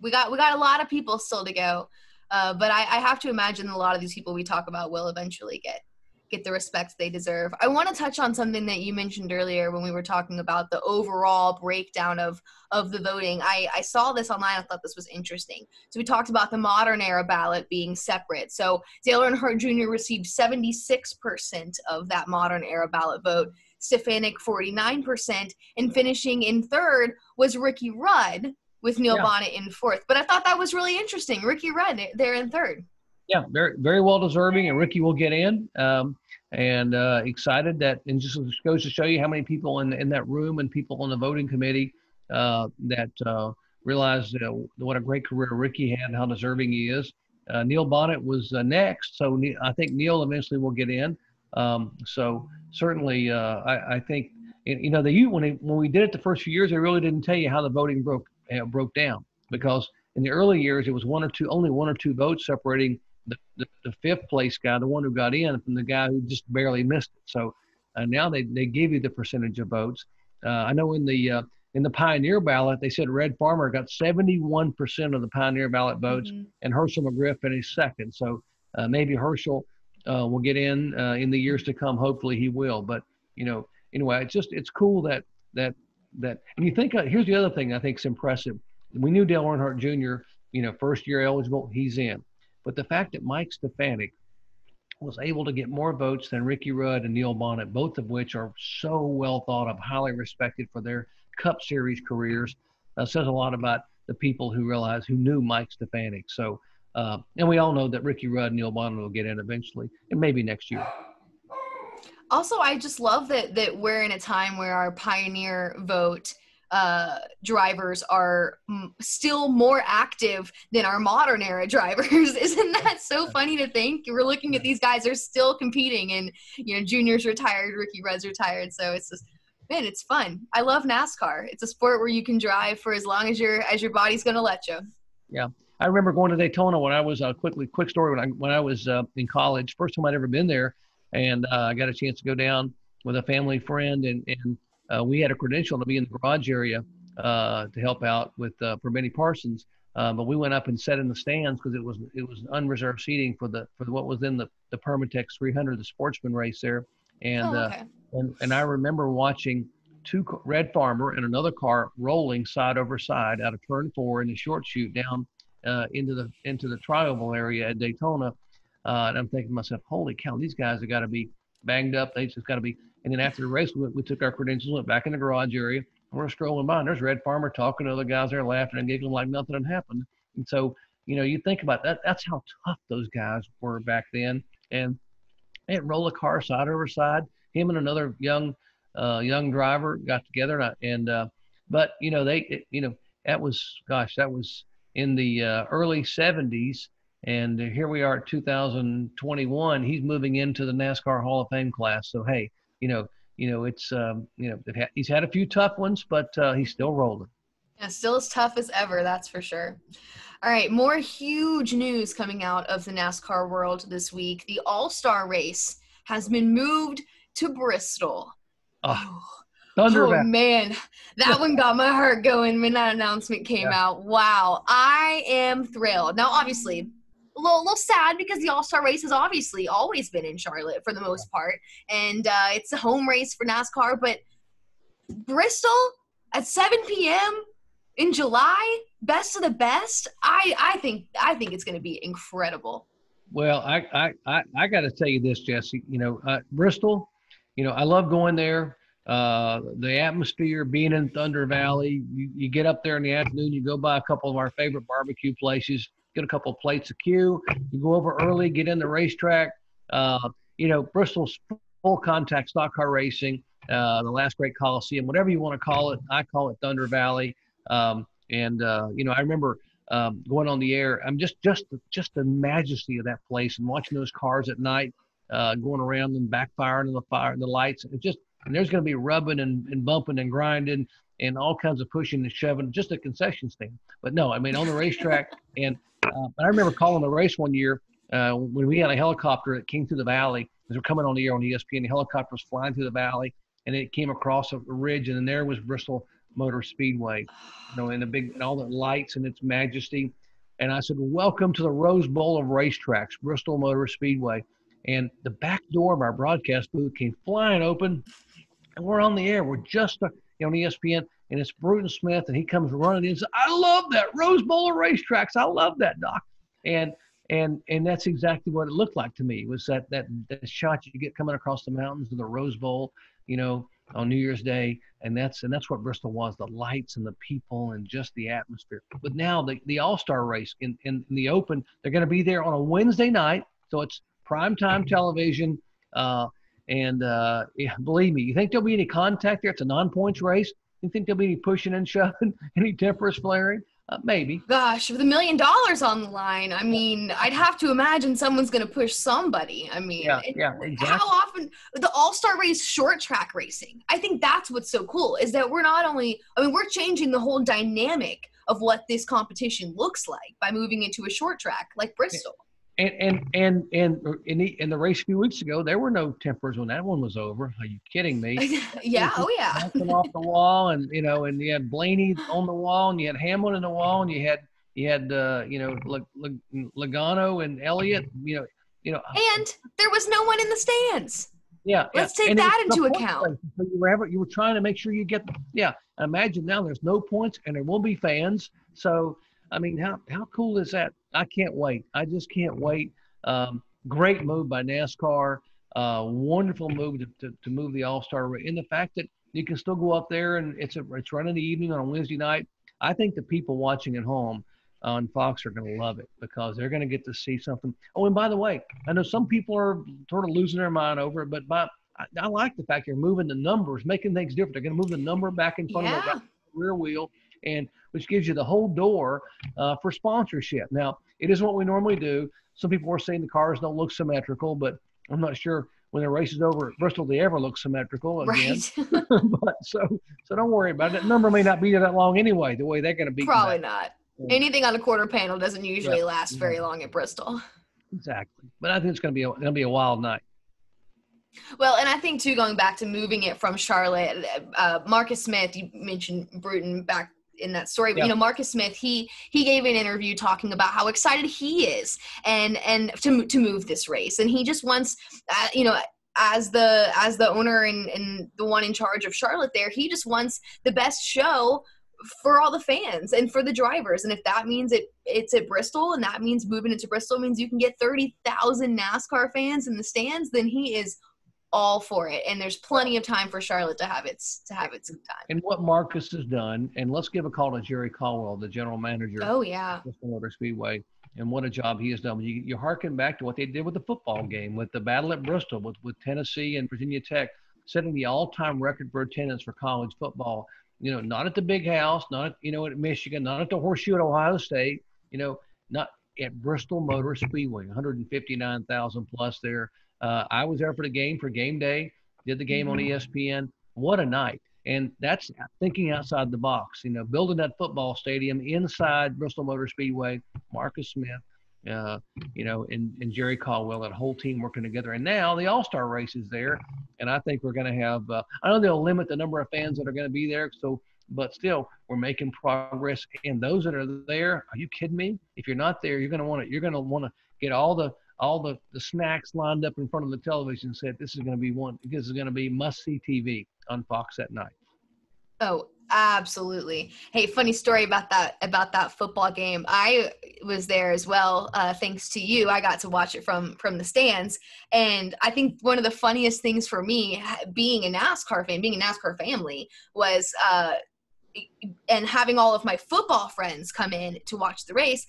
we got we got a lot of people still to go. Uh, but I, I have to imagine a lot of these people we talk about will eventually get get the respect they deserve. I want to touch on something that you mentioned earlier when we were talking about the overall breakdown of of the voting. I, I saw this online. I thought this was interesting. So we talked about the modern era ballot being separate. So Dale Earnhardt Jr. received 76% of that modern era ballot vote. Stefanik 49%, and finishing in third was Ricky Rudd with Neil yeah. Bonnett in fourth. But I thought that was really interesting. Ricky Rudd there in third. Yeah, very very well deserving, and Ricky will get in. Um, and uh, excited that, and just goes to show you how many people in in that room and people on the voting committee uh, that uh, realized what a great career Ricky had and how deserving he is. Uh, Neil Bonnett was uh, next, so I think Neil eventually will get in. Um, so certainly, uh, I, I, think you know the when when we did it the first few years, they really didn't tell you how the voting broke broke down because in the early years it was one or two only one or two votes separating the, the, the, fifth place guy, the one who got in, from the guy who just barely missed it. So uh, now they, they give you the percentage of votes. Uh, I know in the uh, in the Pioneer ballot, they said Red Farmer got 71% of the Pioneer ballot votes, mm-hmm. and Hershel McGriff finished second. So uh, maybe Hershel uh, will get in uh, in the years to come. Hopefully, he will. But you know, anyway, it's just it's cool that that that. And you think here's the other thing I think is impressive. We knew Dale Earnhardt Jr. You know, first year eligible, he's in. But the fact that Mike Stefanik was able to get more votes than Ricky Rudd and Neil Bonnett, both of which are so well thought of, highly respected for their Cup Series careers, uh, says a lot about the people who realize who knew Mike Stefanik. So, uh, and we all know that Ricky Rudd and Neil Bonnett will get in eventually, and maybe next year. Also, I just love that that we're in a time where our pioneer vote uh, drivers are m- still more active than our modern era [laughs] drivers. Isn't that so funny to think? We're looking at these guys are still competing, and you know, juniors retired, Ricky Rudd's retired. So it's just man, it's fun. I love NASCAR. It's a sport where you can drive for as long as your as your body's going to let you. Yeah. I remember going to Daytona when I was uh, quickly quick story when I when I was uh, in college. First time I'd ever been there, and uh, I got a chance to go down with a family friend, and and uh, we had a credential to be in the garage area uh, to help out with uh, for Benny Parsons. Uh, but we went up and sat in the stands because it was it was unreserved seating for the for what was in the the Permatex 300, the sportsman race there, and Oh, okay. and and I remember watching two red farmer and another car rolling side over side out of turn four in the short chute down uh, into the into the trioval area at Daytona, uh, and I'm thinking to myself, holy cow, these guys have got to be banged up. They just got to be. And then after the race, we, we took our credentials, went back in the garage area. And we're strolling by, and there's Red Farmer talking to other guys there, laughing and giggling like nothing had happened. And so, you know, you think about that. That's how tough those guys were back then. And they'd roll a car side over side. Him and another young, uh, young driver got together, and, I, and uh, but you know, they, it, you know, that was, gosh, that was in the uh, early 70s. And here we are at 2021. He's moving into the NASCAR Hall of Fame class. So hey, you know, you know, it's um, you know, he's had a few tough ones, but uh, he's still rolling. Yeah, still as tough as ever, that's for sure. All right, more huge news coming out of the NASCAR world this week. The All Star race has been moved to Bristol. Oh, Thunder oh man, that one got my heart going when that announcement came Yeah. out. Wow, I am thrilled. Now, obviously, a little, little sad because the All Star race has obviously always been in Charlotte for the most part, and uh, it's a home race for NASCAR. But Bristol at 7 p.m. in July, best of the best. I I think I think it's going to be incredible. Well, I I I, I got to tell you this, Jesse. You know, uh, Bristol. You know, I love going there. Uh, the atmosphere, being in Thunder Valley. You, you get up there in the afternoon. You go by a couple of our favorite barbecue places. Get a couple of plates of Q. You go over early. Get in the racetrack. Uh, you know, Bristol's full contact stock car racing. Uh, the last great Coliseum, whatever you want to call it. I call it Thunder Valley. Um, and uh, you know, I remember um, going on the air. I'm just just just the majesty of that place and watching those cars at night uh, going around and backfiring in the fire and the lights. It just and there's going to be rubbing and, and bumping and grinding and all kinds of pushing and shoving. Just a concession stand. But no, I mean on the racetrack. [laughs] and uh, I remember calling the race one year uh, when we had a helicopter that came through the valley. As we're coming on the air on ESPN, the helicopter was flying through the valley and it came across a ridge and then there was Bristol Motor Speedway you know, and the big and all the lights and its majesty. And I said, "Welcome to the Rose Bowl of racetracks, Bristol Motor Speedway." And the back door of our broadcast booth came flying open, and we're on the air. We're just uh, on ESPN, and it's Bruton Smith, and he comes running in. And says, "I love that Rose Bowl of racetracks. I love that, Doc." And and and that's exactly what it looked like to me. Was that that that shot you get coming across the mountains of the Rose Bowl, you know, on New Year's Day, and that's and that's what Bristol was: the lights and the people and just the atmosphere. But now the the All Star race in, in in the Open, they're going to be there on a Wednesday night, so it's prime time television. Uh, and uh, [laughs] yeah, believe me, you think there'll be any contact there? It's a non-points race. You think there'll be any pushing and shoving, [laughs] any tempers flaring? Uh, maybe. Gosh, with a million dollars on the line, I mean, I'd have to imagine someone's going to push somebody. I mean, Yeah, and yeah, how often the All Star race short track racing? I think that's what's so cool is that we're not only, I mean, we're changing the whole dynamic of what this competition looks like by moving into a short track like Bristol. And and and and in the in the race a few weeks ago, there were no tempers when that one was over. Are you kidding me? [laughs] yeah, oh yeah. off the wall, and you know, and you had Blaney on the wall, and you had Hamlin in the wall, and you had you had uh, you know Lag- Lag- Logano and Elliott. You know, you know. And there was no one in the stands. Yeah, Let's yeah. take And that into account. So you were ever, you were trying to make sure you get yeah. Imagine now there's no points and there won't be fans. So I mean, how how cool is that? I can't wait. I just can't wait. Um, great move by NASCAR. Uh, wonderful move to, to, to move the All Star in the fact that you can still go up there and it's a it's running the evening on a Wednesday night. I think the people watching at home on Fox are going to love it because they're going to get to see something. Oh, and by the way, I know some people are sort of losing their mind over it, but by, I, I like the fact they're moving the numbers, making things different. They're going to move the number back in front of the rear wheel, and which gives you the whole door uh, for sponsorship. Now, it isn't what we normally do. Some people are saying the cars don't look symmetrical, but I'm not sure when the race is over at Bristol they ever look symmetrical again. Right. [laughs] but so so don't worry about it. That number may not be that long anyway. The way they're going to be Probably not. Anything on a quarter panel doesn't usually Yeah. last very long at Bristol. exactly. But I think it's going to be a, going to be a wild night. Well, and I think too, going back to moving it from Charlotte, uh, Marcus Smith, you mentioned Bruton back in that story, but Yeah. you know, Marcus Smith, he he gave an interview talking about how excited he is and and to to move this race, and he just wants, uh, you know. As the as the owner and, and the one in charge of Charlotte, there he just wants the best show for all the fans and for the drivers. And if that means it it's at Bristol and that means moving it to Bristol means you can get thirty thousand NASCAR fans in the stands, then he is all for it. And there's plenty of time for Charlotte to have its to have its time. And what Marcus has done, and let's give a call to Jerry Caldwell, the general manager Oh yeah. Motor Speedway, and what a job he has done. You, you harken back to what they did with the football game, with the battle at Bristol, with, with Tennessee and Virginia Tech, setting the all-time record for attendance for college football. You know, not at the Big House, not at, you know at Michigan, not at the Horseshoe at Ohio State. You know, not at Bristol Motor Speedway, 159,000 plus there. Uh, I was there for the game for game day. Did the game on E ESPN. What a night! And that's thinking outside the box. You know, building that football stadium inside Bristol Motor Speedway. Marcus Smith, uh, you know, and, and Jerry Caldwell, that whole team working together. And now the All Star race is there, and I think we're going to have. Uh, I know they'll limit the number of fans that are going to be there. So, but still, we're making progress. And those that are there, are you kidding me? If you're not there, you're going to want to. You're going to want to get all the all the, the snacks lined up in front of the television set. This is going to be one. This is going to be must see TV on Fox at night. Oh, absolutely. Hey, funny story about that about that football game. I was there as well, uh, thanks to you. I got to watch it from from the stands, and I think one of the funniest things for me, being a NASCAR fan, being a NASCAR family, was. Uh, and having all of my football friends come in to watch the race,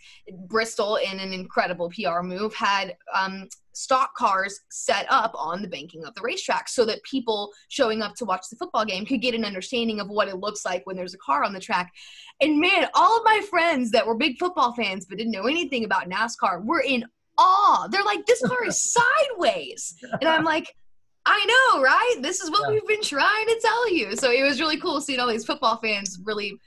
Bristol, in an incredible PR move, had um, stock cars set up on the banking of the racetrack so that people showing up to watch the football game could get an understanding of what it looks like when there's a car on the track. And man, all of my friends that were big football fans but didn't know anything about NASCAR were in awe. They're like, this car is [laughs] sideways. And I'm like, I know, right? This is what Yeah. we've been trying to tell you. So it was really cool seeing all these football fans really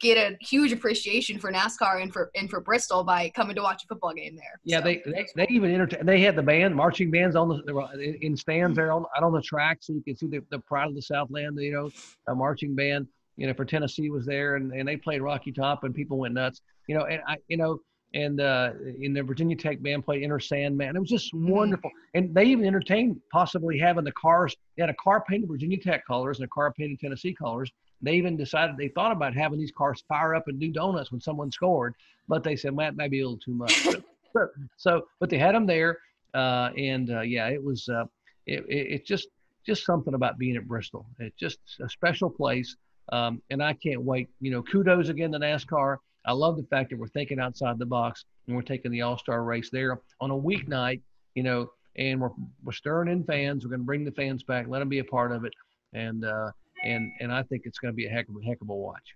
get a huge appreciation for NASCAR and for and for Bristol by coming to watch a football game there. Yeah, So- they, they they even entertain. They had the band, marching bands on the in in stands there on out on the track, so you can see the, the pride of the Southland. You know, a marching band. You know, for Tennessee was there, and, and they played Rocky Top, and people went nuts. You know, and I you know, and uh, in the Virginia Tech band played Enter Sandman. It was just wonderful, and they even entertained possibly having the cars. They had a car painted Virginia Tech colors and a car painted Tennessee colors. They even decided they thought about having these cars fire up and do donuts when someone scored, but they said, "Man, that might be a little too much." [laughs] so, so, but they had them there, uh, and uh, yeah, it was uh, it, it, it's just just something about being at Bristol. It's just a special place, um, and I can't wait. You know, kudos again to NASCAR. I love the fact that we're thinking outside the box and we're taking the All Star race there on a weeknight. You know, and we're we're stirring in fans. We're going to bring the fans back, let them be a part of it, and uh, and and I think it's going to be a heck of a heck of a watch.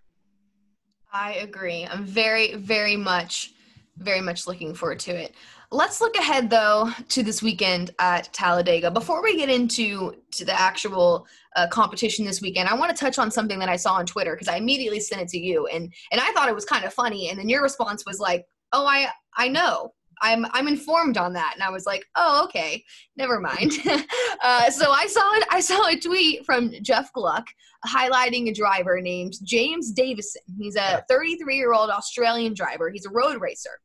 I agree. I'm very, very much, very much looking forward to it. Let's look ahead though to this weekend at Talladega. Before we get into to the actual uh, competition this weekend, I want to touch on something that I saw on Twitter because I immediately sent it to you, and and I thought it was kind of funny, and then your response was like, "Oh, I I know." I'm I'm informed on that, and I was like, oh okay, never mind. [laughs] uh, so I saw it. I saw a tweet from Jeff Gluck highlighting a driver named James Davison. He's a 33 year old Australian driver. He's a road racer.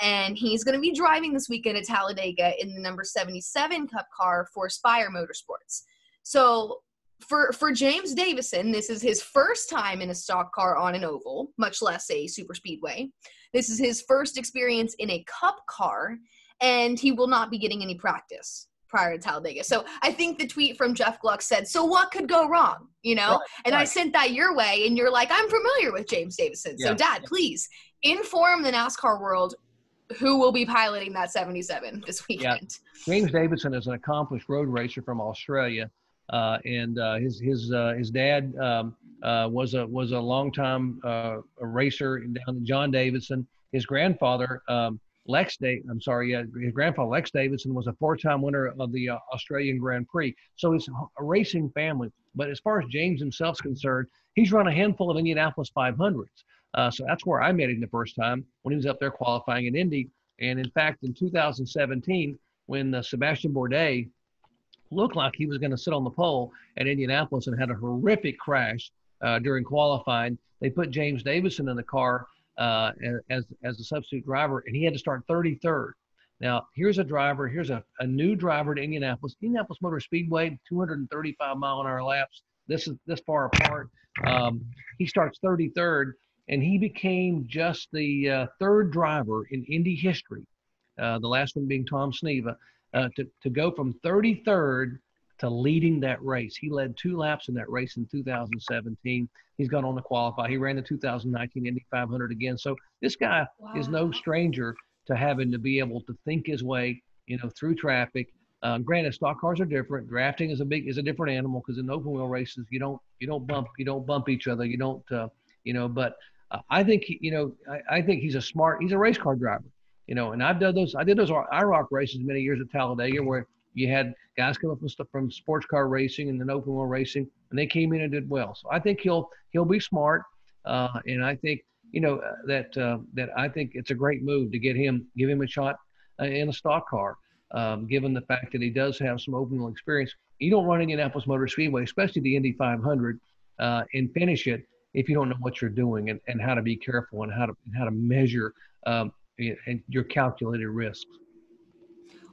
And he's going to be driving this weekend at Talladega in the number 77 Cup car for Spire Motorsports. So for for James Davison, this is his first time in a stock car on an oval, much less a super speedway. This is his first experience in a cup car, and he will not be getting any practice prior to Talladega. So I think the tweet from Jeff Gluck said, "So what could go wrong?" You know, Right, and I sent that your way, and you're like, "I'm familiar with James Davison." So, Yeah. Dad, please inform the NASCAR world who will be piloting that 77 this weekend. James Davidson is an accomplished road racer from Australia, uh, and uh, his his uh, his dad um, uh, was a was a longtime uh, a racer down John Davidson. His grandfather, um, Lex Day, I'm sorry, his grandfather Lex Davidson was a four-time winner of the uh, Australian Grand Prix. So it's a racing family. But as far as James himself's concerned, he's run a handful of Indianapolis 500s. Uh, so that's where I met him the first time when he was up there qualifying in Indy. And in fact, in 2017, when uh, Sebastian Bourdais looked like he was going to sit on the pole at Indianapolis and had a horrific crash uh, during qualifying. They put James Davison in the car uh, as as a substitute driver, and he had to start 33rd. Now, here's a driver. Here's a, a new driver to Indianapolis. Indianapolis Motor Speedway, 235 mile an hour laps. This is this far apart. Um, he starts 33rd, and he became just the uh, third driver in Indy history. Uh, the last one being Tom Sneva uh, to, to go from 33rd to leading that race. He led two laps in that race in 2017. He's gone on to qualify. He ran the 2019 Indy 500 again. So this guy wow. is no stranger to having to be able to think his way, you know, through traffic. Uh, granted, stock cars are different. Drafting is a big is a different animal because in open wheel races you don't you don't bump you don't bump each other. You don't uh, you know. But uh, I think you know I, I think he's a smart he's a race car driver you know, and I've done those. I did those IROC races many years at Talladega where you had guys come up from, from sports car racing and then open wheel racing, and they came in and did well. So I think he'll he'll be smart, uh, and I think you know uh, that uh, that I think it's a great move to get him give him a shot uh, in a stock car, um, given the fact that he does have some open wheel experience. You don't run Indianapolis Motor Speedway, especially the Indy 500, uh, and finish it if you don't know what you're doing and, and how to be careful and how to how to measure um, and your calculated risks.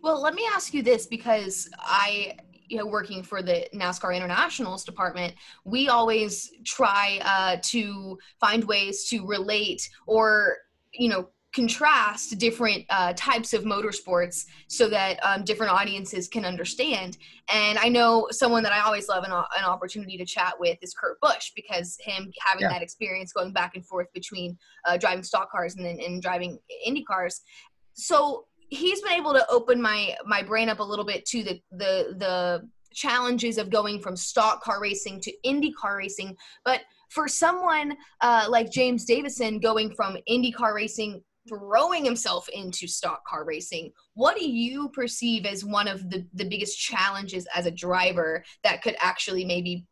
Well, let me ask you this because I, you know, working for the NASCAR Internationals department, we always try uh, to find ways to relate or, you know, contrast different uh, types of motorsports so that um, different audiences can understand. And I know someone that I always love an, an opportunity to chat with is Kurt Busch because him having yeah. that experience going back and forth between uh, driving stock cars and then and driving Indy cars. So he's been able to open my my brain up a little bit to the the the challenges of going from stock car racing to Indy car racing, but for someone uh, like James Davison going from IndyCar racing throwing himself into stock car racing. What do you perceive as one of the, the biggest challenges as a driver that could actually maybe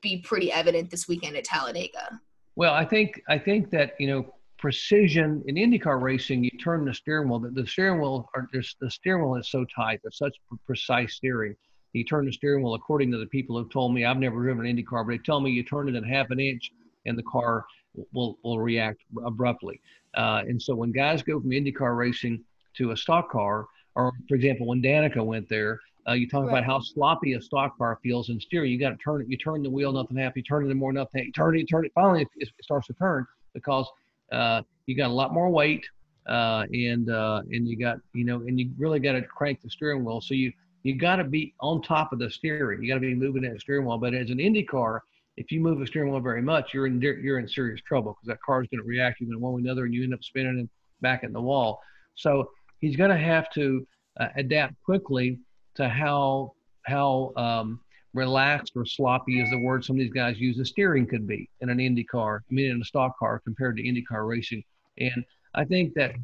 be pretty evident this weekend at Talladega? Well, I think I think that you know precision in IndyCar racing. You turn the steering wheel. The, the steering wheel or the steering wheel is so tight. There's such precise steering. You turn the steering wheel according to the people who've told me. I've never driven an IndyCar, but they tell me you turn it in half an inch and the car will will react abruptly. Uh, and so when guys go from IndyCar racing to a stock car, or for example, when Danica went there, uh, you talk right. about how sloppy a stock car feels in steering. You got to turn it. You turn the wheel, nothing happens. You turn it more, nothing. You turn it, you turn it. Finally, it, it starts to turn because uh, you got a lot more weight, uh, and uh, and you got you know, and you really got to crank the steering wheel. So you you got to be on top of the steering. You got to be moving that steering wheel. But as an Indy car, if you move the steering wheel very much, you're in you're in serious trouble because that car is going to react even one way another, and you end up spinning and back in the wall. So he's going to have to uh, adapt quickly to how how um, relaxed or sloppy is the word some of these guys use the steering could be in an Indy car, I mean in a stock car compared to Indy car racing. And I think that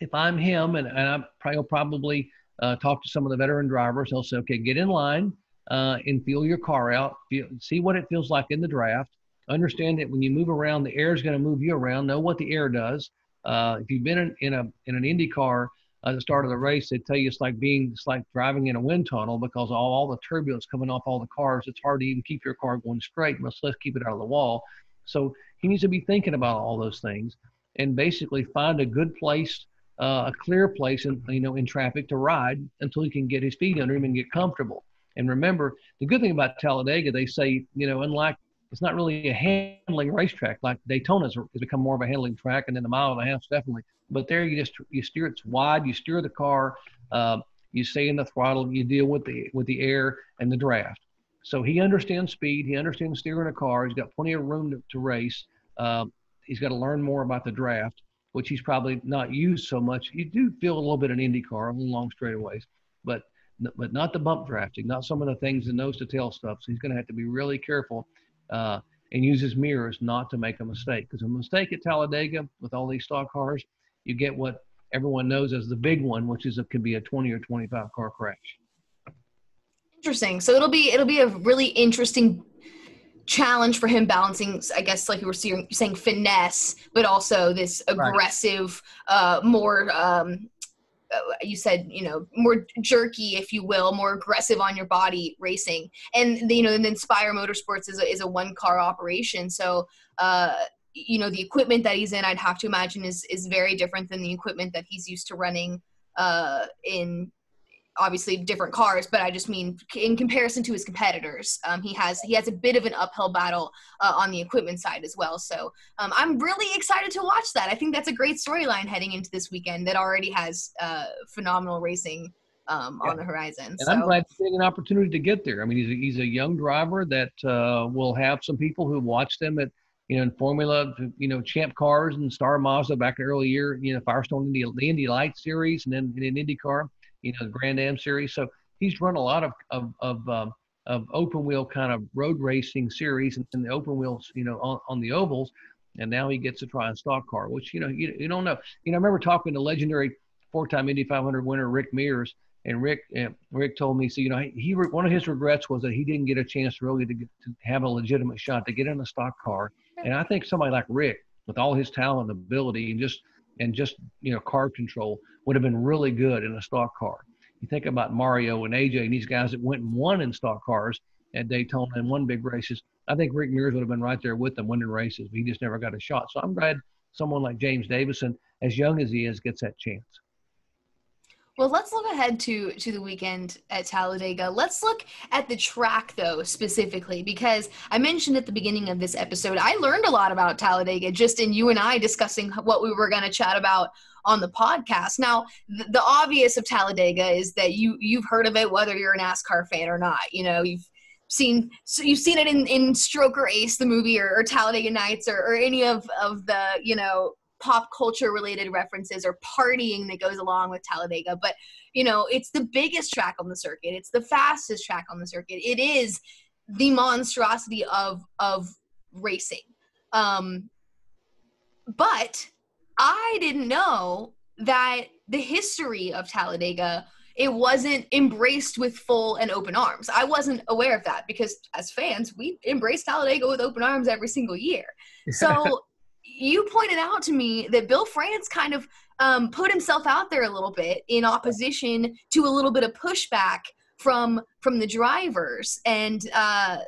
if I'm him, and, and I probably probably uh, talk to some of the veteran drivers, he'll say, okay, get in line uh, and feel your car out. Feel, see what it feels like in the draft. Understand that when you move around, the air is going to move you around. Know what the air does. Uh, if you've been in, in, a in an Indy car at the start of the race, they tell you it's like being it's like driving in a wind tunnel because all, all the turbulence coming off all the cars. It's hard to even keep your car going straight, much less keep it out of the wall. So he needs to be thinking about all those things and basically find a good place, uh, a clear place, in you know in traffic to ride until he can get his feet under him and get comfortable. And remember, the good thing about Talladega, they say, you know, unlike it's not really a handling racetrack like Daytona has become more of a handling track, and then the mile and a half definitely. But there, you just you steer it's wide, you steer the car, uh, you stay in the throttle, you deal with the with the air and the draft. So he understands speed, he understands steering a car. He's got plenty of room to, to race. Uh, he's got to learn more about the draft, which he's probably not used so much. You do feel a little bit in IndyCar on long straightaways, but but not the bump drafting, not some of the things, the nose to tail stuff. So he's going to have to be really careful. Uh, and use his mirrors not to make a mistake. Because a mistake at Talladega with all these stock cars, you get what everyone knows as the big one, which is it could be a 20 or 25 car crash. Interesting. So it'll be it'll be a really interesting challenge for him balancing i guess like you were saying, saying finesse but also this aggressive right. uh more um uh, you said you know more jerky if you will more aggressive on your body racing and you know and in Spire Motorsports is a, is a one car operation so uh you know the equipment that he's in i'd have to imagine is is very different than the equipment that he's used to running uh in obviously different cars, but I just mean in comparison to his competitors, um, he has he has a bit of an uphill battle uh, on the equipment side as well. So um, I'm really excited to watch that. I think that's a great storyline heading into this weekend that already has uh, phenomenal racing um, yeah. on the horizon. And so. I'm glad he's getting an opportunity to get there. I mean, he's a, he's a young driver that uh, will have some people who watch them at you know, in Formula, you know, Champ Cars and Star Mazda back in the early year, you know, Firestone Indy, the Indy Light Series, and then in IndyCar you know, the Grand Am series. So he's run a lot of of of, um, of open wheel kind of road racing series and, and the open wheels, you know, on, on the ovals. And now he gets to try a stock car, which you know you, you don't know. You know, I remember talking to legendary four-time Indy 500 winner Rick Mears, and Rick Rick told me, so you know, he one of his regrets was that he didn't get a chance really to, get, to have a legitimate shot to get in a stock car. And I think somebody like Rick, with all his talent, and ability, and just and just you know car control, would have been really good in a stock car. You think about Mario and AJ and these guys that went and won in stock cars at Daytona and won big races. I think Rick Mears would have been right there with them winning races, but he just never got a shot. So I'm glad someone like James Davison, as young as he is, gets that chance. Well, let's look ahead to to the weekend at Talladega. Let's look at the track though specifically because I mentioned at the beginning of this episode I learned a lot about Talladega just in you and I discussing what we were going to chat about on the podcast. Now, the, the obvious of Talladega is that you you've heard of it whether you're a NASCAR fan or not. You know, you've seen so you've seen it in in Stroker Ace the movie or, or Talladega Nights or, or any of of the you know pop culture related references or partying that goes along with Talladega. But, you know, it's the biggest track on the circuit. It's the fastest track on the circuit. It is the monstrosity of of racing. Um, but I didn't know that the history of Talladega it wasn't embraced with full and open arms. I wasn't aware of that because as fans, we embrace Talladega with open arms every single year. So you pointed out to me that Bill France kind of um, put himself out there a little bit in opposition to a little bit of pushback from from the drivers. And uh,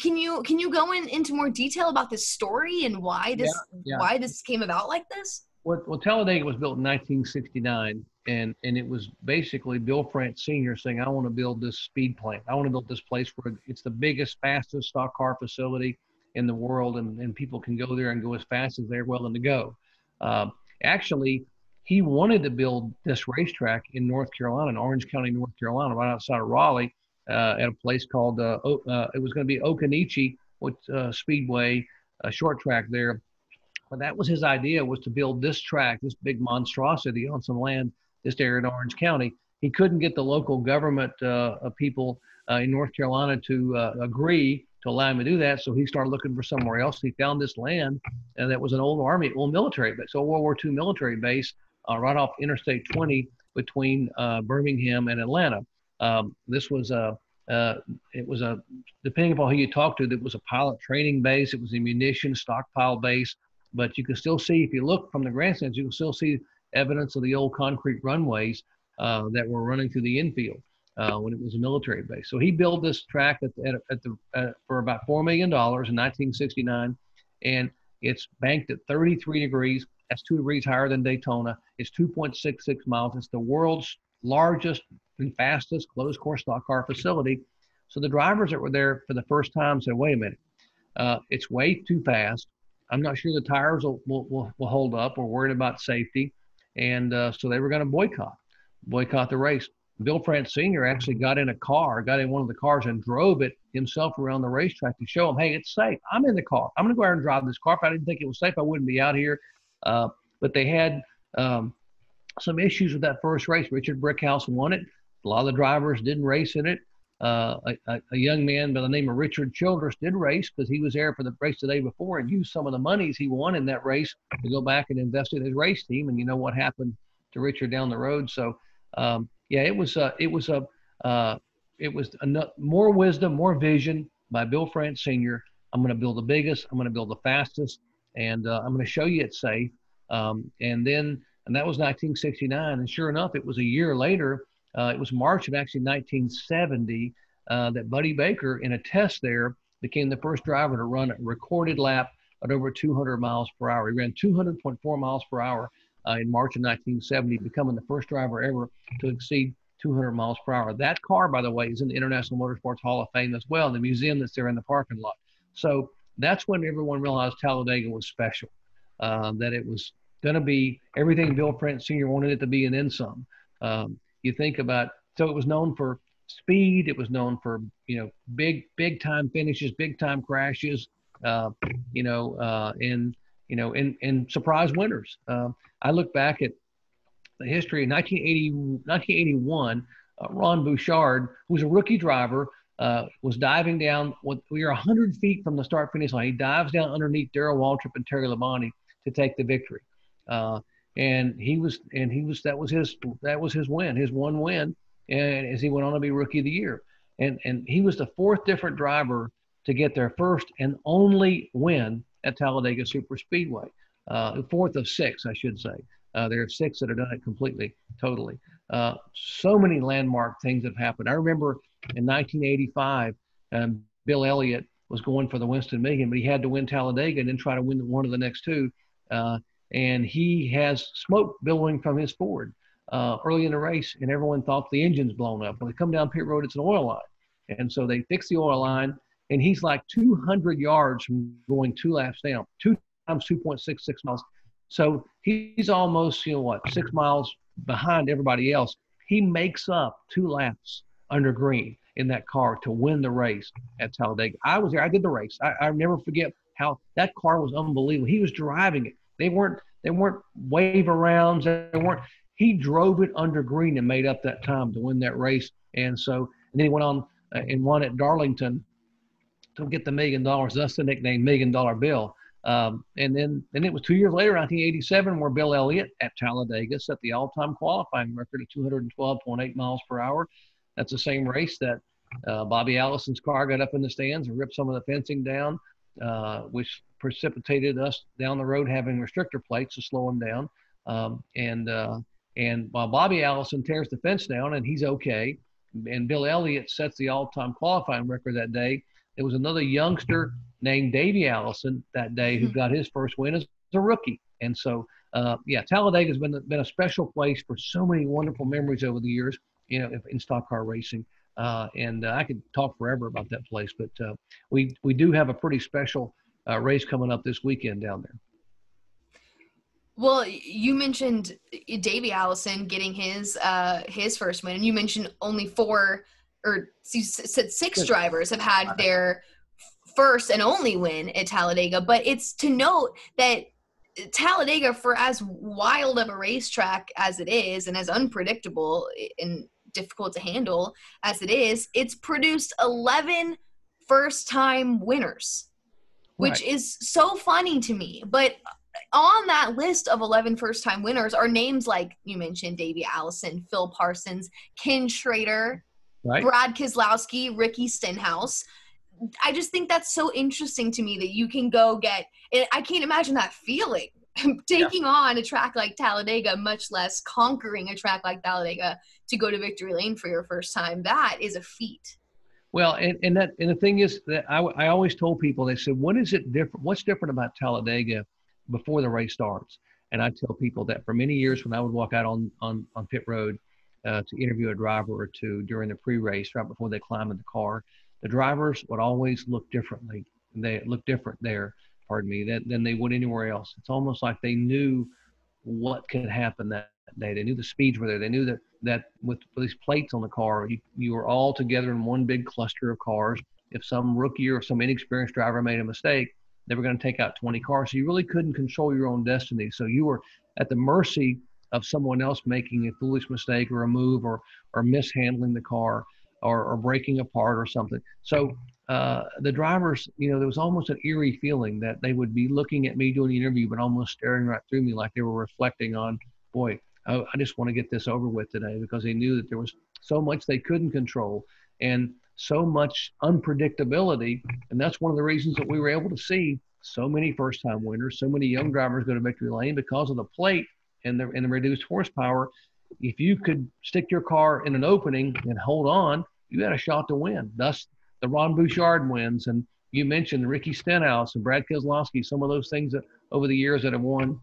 can you can you go in, into more detail about this story and why this yeah, yeah. why this came about like this? Well, well, Talladega was built in 1969, and and it was basically Bill France Sr. saying, "I want to build this speed plant. I want to build this place where it's the biggest, fastest stock car facility." In the world, and, and people can go there and go as fast as they're willing to go. Uh, actually, he wanted to build this racetrack in North Carolina, in Orange County, North Carolina, right outside of Raleigh, uh, at a place called uh, uh it was going to be Occoneechee with uh, Speedway, a short track there. But that was his idea was to build this track, this big monstrosity on some land this area in Orange County. He couldn't get the local government uh, people in North Carolina to agree to allow him to do that. So he started looking for somewhere else. He found this land, and that was an old army, old military base, so World War II military base uh, right off Interstate 20 between uh, Birmingham and Atlanta. Um, this was a uh, it was a depending upon who you talk to, it was a pilot training base. It was a munition stockpile base. But you can still see, if you look from the grandstands, you can still see evidence of the old concrete runways uh, that were running through the infield uh, when it was a military base. So he built this track at, at, at the uh, for about four million dollars in 1969, and it's banked at 33 degrees. That's two degrees higher than Daytona. It's 2.66 miles. It's the world's largest and fastest closed course stock car facility. So the drivers that were there for the first time said, "Wait a minute, uh, it's way too fast. I'm not sure the tires will, will, will, will hold up. We're worried about safety." And uh, so they were going to boycott, boycott the race. Bill France Sr. actually got in a car, got in one of the cars and drove it himself around the racetrack to show him, hey, it's safe. I'm in the car. I'm going to go out and drive this car. If I didn't think it was safe, I wouldn't be out here. Uh, but they had um, some issues with that first race. Richard Brickhouse won it. A lot of the drivers didn't race in it. uh, a, a, young man by the name of Richard Childress did race because he was there for the race the day before and used some of the monies he won in that race to go back and invest in his race team. And you know what happened to Richard down the road. So um, yeah, it was a, it was a uh, it was a, more wisdom, more vision by Bill France Sr. I'm going to build the biggest. I'm going to build the fastest, and uh, I'm going to show you it's safe. Um, and then and that was 1969. And sure enough, it was a year later uh, it was March of actually 1970 uh, that Buddy Baker, in a test there, became the first driver to run a recorded lap at over 200 miles per hour. He ran 200.4 miles per hour uh, in March of 1970, becoming the first driver ever to exceed 200 miles per hour. That car, by the way, is in the International Motorsports Hall of Fame as well, the museum that's there in the parking lot. So that's when everyone realized Talladega was special, uh, that it was going to be everything Bill France Sr. wanted it to be and then some. Um, you think about so it was known for speed it was known for you know big big time finishes big time crashes uh, you know uh, and you know and and surprise winners uh, i look back at the history in 1980 1981 uh, ron bouchard who was a rookie driver uh, was diving down we were 100 feet from the start finish line. He dives down underneath darrell waltrip and terry labonte to take the victory. Uh, and he was and he was that was his that was his win, his one win, and as he went on to be rookie of the year, and and he was the fourth different driver to get their first and only win at Talladega Super Speedway, uh, fourth of six, I should say. Uh, there are six that have done it completely, totally. Uh, so many landmark things have happened. I remember in 1985, um, Bill Elliott was going for the Winston Million, but he had to win Talladega and then try to win one of the next two. Uh, and he has smoke billowing from his Ford uh, early in the race, and everyone thought the engine's blown up. When they come down pit road, it's an oil line, and so they fix the oil line, and he's like 200 yards from going two laps down, two times 2.66 miles. So he's almost you know what six miles behind everybody else. He makes up two laps under green in that car to win the race at Talladega. I was there. I did the race. I, I never forget how that car was unbelievable. He was driving it. They weren't they weren't wave arounds. They weren't. He drove it under green and made up that time to win that race. And so, and then he went on uh, and won at Darlington to get the million dollars. That's the nickname Million Dollar Bill. Um, and then, then it was two years later, 1987, where Bill Elliott at Talladega set the all-time qualifying record of 212.8 miles per hour. That's the same race that uh, Bobby Allison's car got up in the stands and ripped some of the fencing down, uh, which precipitated us down the road having restrictor plates to slow him down. Um, and uh, and while Bobby Allison tears the fence down and he's okay, and Bill Elliott sets the all-time qualifying record that day. There was another youngster named Davey Allison that day who hmm. got his first win as a rookie. And so, uh, yeah, Talladega has been been a special place for so many wonderful memories over the years. You know, in stock car racing. Uh, and uh, I could talk forever about that place, but uh, we we do have a pretty special uh, race coming up this weekend down there. Well, you mentioned Davey Allison getting his uh, his first win, and you mentioned only four or you said six drivers have had their first and only win at Talladega. But it's to note that Talladega, for as wild of a racetrack as it is, and as unpredictable and difficult to handle as it is, it's produced 11 first time winners which right. is so funny to me. But on that list of 11 first time winners are names like you mentioned Davey Allison, Phil Parsons, Ken Schrader, right. Brad Keselowski, Ricky Stenhouse. I just think that's so interesting to me that you can go get, I can't imagine that feeling [laughs] taking yeah. on a track like Talladega, much less conquering a track like Talladega to go to victory lane for your first time. That is a feat. Well, and, and that and the thing is that I, I always told people they said, what is it different? What's different about Talladega before the race starts? And I tell people that for many years when I would walk out on on, on pit road uh, to interview a driver or two during the pre-race, right before they climb in the car, the drivers would always look differently. They look different there, pardon me, than, than they would anywhere else. It's almost like they knew what could happen that day. They knew the speeds were there. They knew that that with, these plates on the car, you, you were all together in one big cluster of cars. If some rookie or some inexperienced driver made a mistake, they were going to take out 20 cars. So you really couldn't control your own destiny. So you were at the mercy of someone else making a foolish mistake or a move or or mishandling the car. or, or breaking apart or something. So uh, the drivers, you know, there was almost an eerie feeling that they would be looking at me doing the interview, but almost staring right through me like they were reflecting on, boy, I, I just want to get this over with today because they knew that there was so much they couldn't control and so much unpredictability. And that's one of the reasons that we were able to see so many first time winners, so many young drivers go to victory lane because of the plate and the, and the reduced horsepower. If you could stick your car in an opening and hold on, you had a shot to win. Thus, the Ron Bouchard wins, and you mentioned Ricky Stenhouse and Brad Keselowski, some of those things that over the years that have won,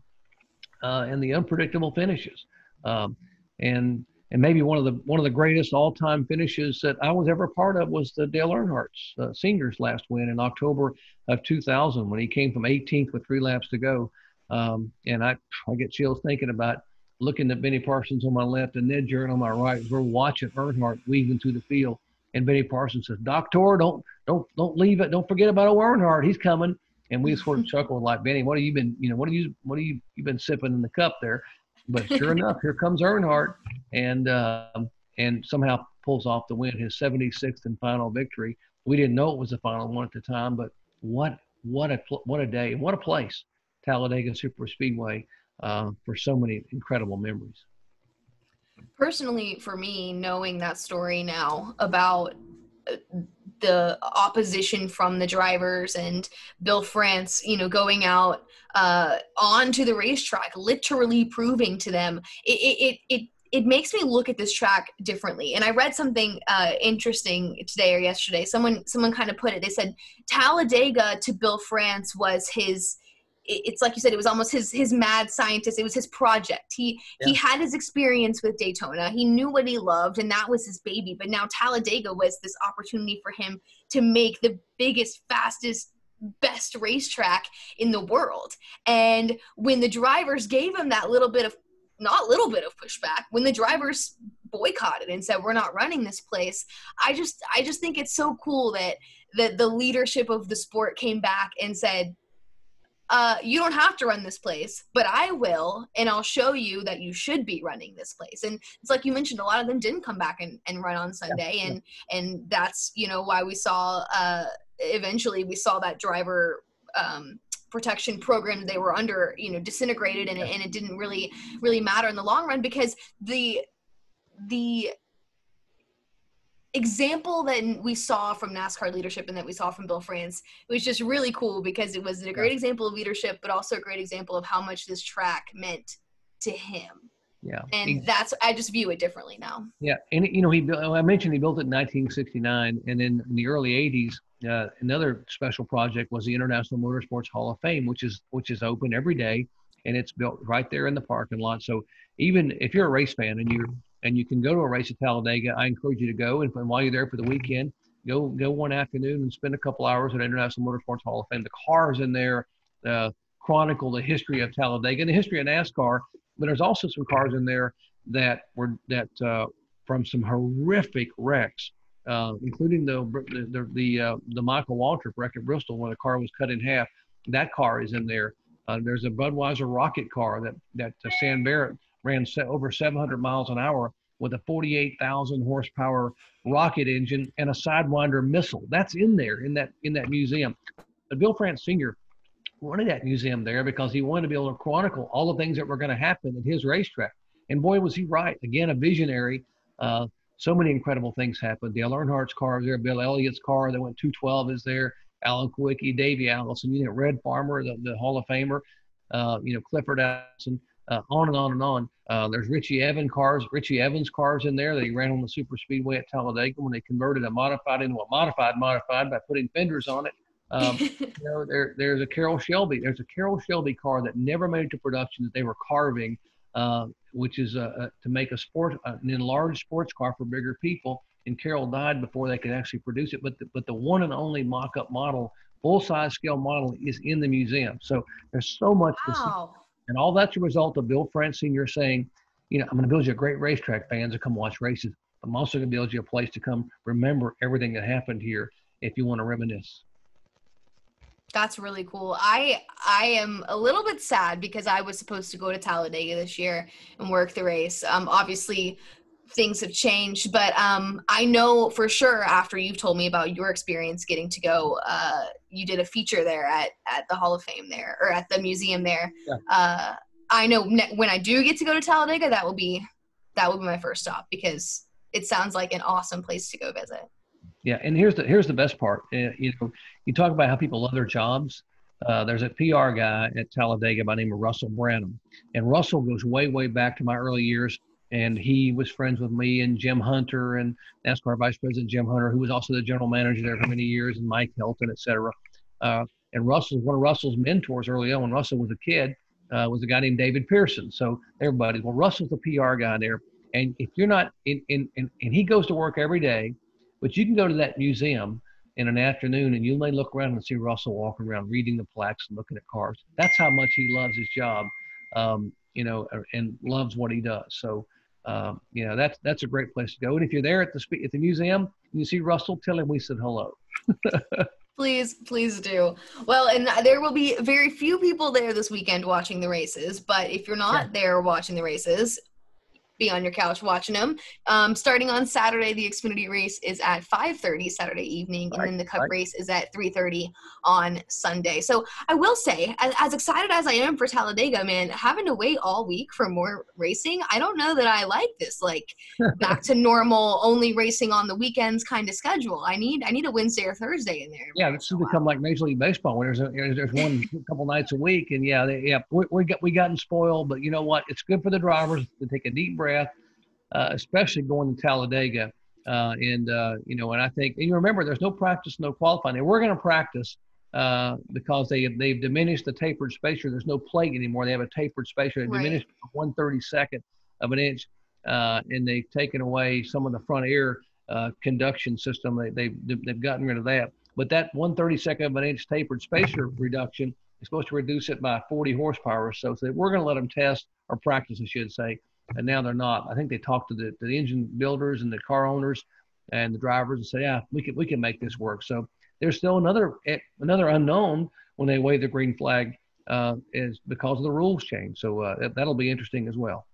uh, and the unpredictable finishes, um, and and maybe one of the one of the greatest all-time finishes that I was ever part of was the Dale Earnhardt's uh, seniors last win in October of 2000 when he came from 18th with three laps to go, um, and I I get chills thinking about looking at Benny Parsons on my left and Ned Jarrett on my right. We're watching Earnhardt weaving through the field and Benny Parsons says, Doctor, don't don't don't leave it. Don't forget about Earnhardt. He's coming. And we sort of [laughs] chuckled like Benny, what have you been, you know, what have you what have you you been sipping in the cup there? But sure [laughs] enough, here comes Earnhardt and um, and somehow pulls off the win, his 76th and final victory. We didn't know it was the final one at the time, but what what a what a day, what a place, Talladega Super Speedway, uh, for so many incredible memories personally for me knowing that story now about uh, the opposition from the drivers and Bill France, you know, going out uh, onto the racetrack, literally proving to them it, it, it, it makes me look at this track differently. And I read something uh, interesting today or yesterday. Someone someone kind of put it. They said Talladega to Bill France was his it's like you said it was almost his his mad scientist. It was his project. He yeah. he had his experience with daytona. He knew what he loved and that was his baby. But now talladega was this opportunity for him to make the biggest fastest best racetrack in the world. And when the drivers gave him that little bit of not little bit of pushback when the drivers boycotted and said we're not running this place i just i just think it's so cool that that the leadership of the sport came back and said uh, you don't have to run this place, but I will, and I'll show you that you should be running this place. And it's like you mentioned, a lot of them didn't come back and, and run on Sunday, and and that's you know why we saw uh, eventually we saw that driver um, protection program they were under you know disintegrated, and, and it didn't really really matter in the long run because the the example that we saw from NASCAR leadership and that we saw from Bill France was just really cool because it was a great yeah. example of leadership, but also a great example of how much this track meant to him. Yeah, and that's I just view it differently now. Yeah, and you know he I mentioned he built it in 1969, and then in the early 80s, uh, another special project was the International Motorsports Hall of Fame, which is which is open every day, and it's built right there in the parking lot. So even if you're a race fan and you're and you can go to a race at Talladega. I encourage you to go, and, while you're there for the weekend, go go one afternoon and spend a couple hours at International Motorsports Hall of Fame. The cars in there uh, chronicle the history of Talladega and the history of NASCAR, but there's also some cars in there that were that uh, from some horrific wrecks, uh, including the the the, the, uh, Michael Waltrip wreck at Bristol, where the car was cut in half. That car is in there. Uh, there's a Budweiser rocket car that that uh, Stan Barrett ran over 700 miles an hour with a 48,000 horsepower rocket engine and a Sidewinder missile. That's in there in that in that museum. But Bill France Sr. wanted that museum there because he wanted to be able to chronicle all the things that were going to happen at his racetrack. And boy, was he right. Again, a visionary. Uh, so many incredible things happened. Dale Earnhardt's car is there. Bill Elliott's car that went 212 is there. Alan Kulwicki, Davey Allison, you know, Red Farmer, the, the Hall of Famer, uh, you know, Clifford Allison uh, on and on and on. Uh, there's Richie Evans cars, Richie Evans cars in there that he ran on the super speedway at Talladega when they converted a modified into a modified modified by putting fenders on it. Um, [laughs] you know, there, there's a Carroll Shelby. There's a Carroll Shelby car that never made it to production that they were carving, uh, which is to make a sport, an enlarged sports car for bigger people. And Carroll died before they could actually produce it. But the, but the one and only mock-up model, full-size scale model, is in the museum. So there's so much wow. to see and all that's a result of Bill France Sr. saying, you know, I'm going to build you a great racetrack, fans, to come watch races. I'm also going to build you a place to come remember everything that happened here if you want to reminisce. That's really cool. I I am a little bit sad because I was supposed to go to Talladega this year and work the race. Um, obviously, things have changed. But um, I know for sure after you've told me about your experience getting to go, uh, you did a feature there at, at the Hall of Fame there or at the museum there. Yeah. Uh, I know ne- when I do get to go to Talladega, that will be that will be my first stop because it sounds like an awesome place to go visit. Yeah, and here's the here's the best part. Uh, you know, you talk about how people love their jobs. Uh, there's a PR guy at Talladega by the name of Russell Branham, and Russell goes way way back to my early years and he was friends with me and Jim Hunter and NASCAR Vice President Jim Hunter, who was also the general manager there for many years, and Mike Helton, et cetera. Uh, and Russell, one of Russell's mentors early on when Russell was a kid, uh, was a guy named David Pearson. So everybody, well, Russell's the PR guy there. And if you're not in, in, in, and he goes to work every day, but you can go to that museum in an afternoon and you may look around and see Russell walking around reading the plaques and looking at cars. That's how much he loves his job, um, you know, and loves what he does. So um, you know that's that's a great place to go. And if you're there at the at the museum and you see Russell, tell him we said hello. [laughs] please, please do. Well, and there will be very few people there this weekend watching the races. But if you're not there watching the races, be on your couch watching them. Um, starting on Saturday, the Xfinity race is at 5:30 Saturday evening, and then the Cup right. race is at 3:30 on Sunday. So I will say, as, as, excited as I am for Talladega, man, having to wait all week for more racing, I don't know that I like this. Like [laughs] back to normal, only racing on the weekends kind of schedule. I need I need a Wednesday or Thursday in there. Yeah, it's become like Major League Baseball, where there's a, there's one [laughs] couple nights a week, and yeah, they, yeah, we, we got we gotten spoiled, but you know what? It's good for the drivers to take a deep breath breath, uh, especially going to Talladega. Uh, and uh, you know, and I think, and you remember, there's no practice, no qualifying. we're going to practice uh, because they they've diminished the tapered spacer. There's no plate anymore. They have a tapered spacer. They right. diminished one thirty second of an inch, uh, and they've taken away some of the front air uh, conduction system. They, they've they've gotten rid of that. But that one thirty second of an inch tapered spacer reduction is supposed to reduce it by 40 horsepower or so. So we're going to let them test or practice, I should say, and now they're not. I think they talked to the, the engine builders and the car owners and the drivers and say, yeah, we can we can make this work. So there's still another eh, another unknown when they wave the green flag uh, is because of the rules change. So uh, that'll be interesting as well.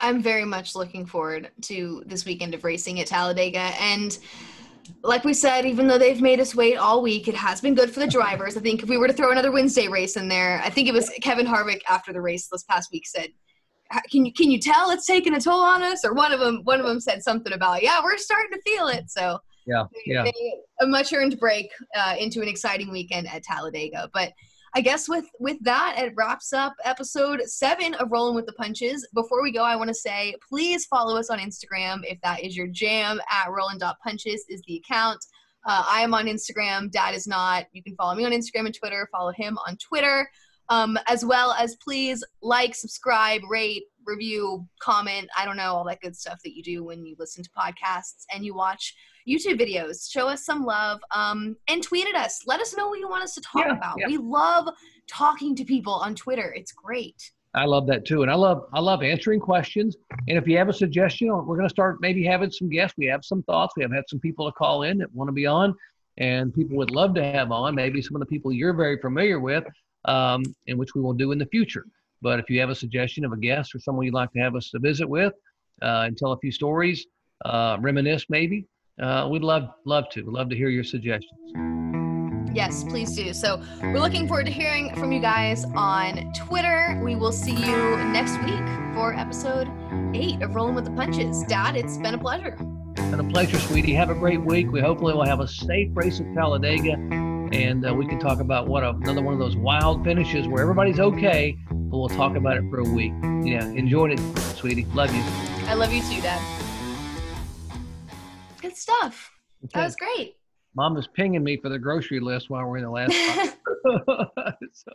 I'm very much looking forward to this weekend of racing at Talladega and like we said, even though they've made us wait all week, it has been good for the drivers. I think if we were to throw another Wednesday race in there, I think it was Kevin Harvick after the race this past week said can you can you tell it's taking a toll on us? Or one of them one of them said something about yeah we're starting to feel it. So yeah, yeah, a much earned break uh, into an exciting weekend at Talladega. But I guess with with that, it wraps up episode seven of Rolling with the Punches. Before we go, I want to say please follow us on Instagram if that is your jam. At Rolling Punches is the account. Uh, I am on Instagram. Dad is not. You can follow me on Instagram and Twitter. Follow him on Twitter um, as well as please like, subscribe, rate, review, comment. I don't know, all that good stuff that you do when you listen to podcasts and you watch YouTube videos. Show us some love um, and tweet at us. Let us know what you want us to talk yeah, about. Yeah. We love talking to people on Twitter. It's great. I love that too, and I love I love answering questions. And if you have a suggestion, we're going to start maybe having some guests. We have some thoughts. We have had some people to call in that want to be on, and people would love to have on. Maybe some of the people you're very familiar with um, and which we will do in the future. But if you have a suggestion of a guest or someone you'd like to have us to visit with uh, and tell a few stories, uh, reminisce maybe, uh, we'd love love to we'd love to hear your suggestions. Yes, please do. So we're looking forward to hearing from you guys on Twitter. We will see you next week for episode eight of Rolling with the Punches. Dad, it's been a pleasure. It's been a pleasure, sweetie. Have a great week. We hopefully will have a safe race at Talladega and uh, we can talk about what a, another one of those wild finishes where everybody's okay, but we'll talk about it for a week. Yeah, enjoyed it, sweetie. Love you. I love you too, Dad. Good stuff. Okay. That was great. Mom was pinging me for the grocery list while we're in the last. [laughs] [laughs] so.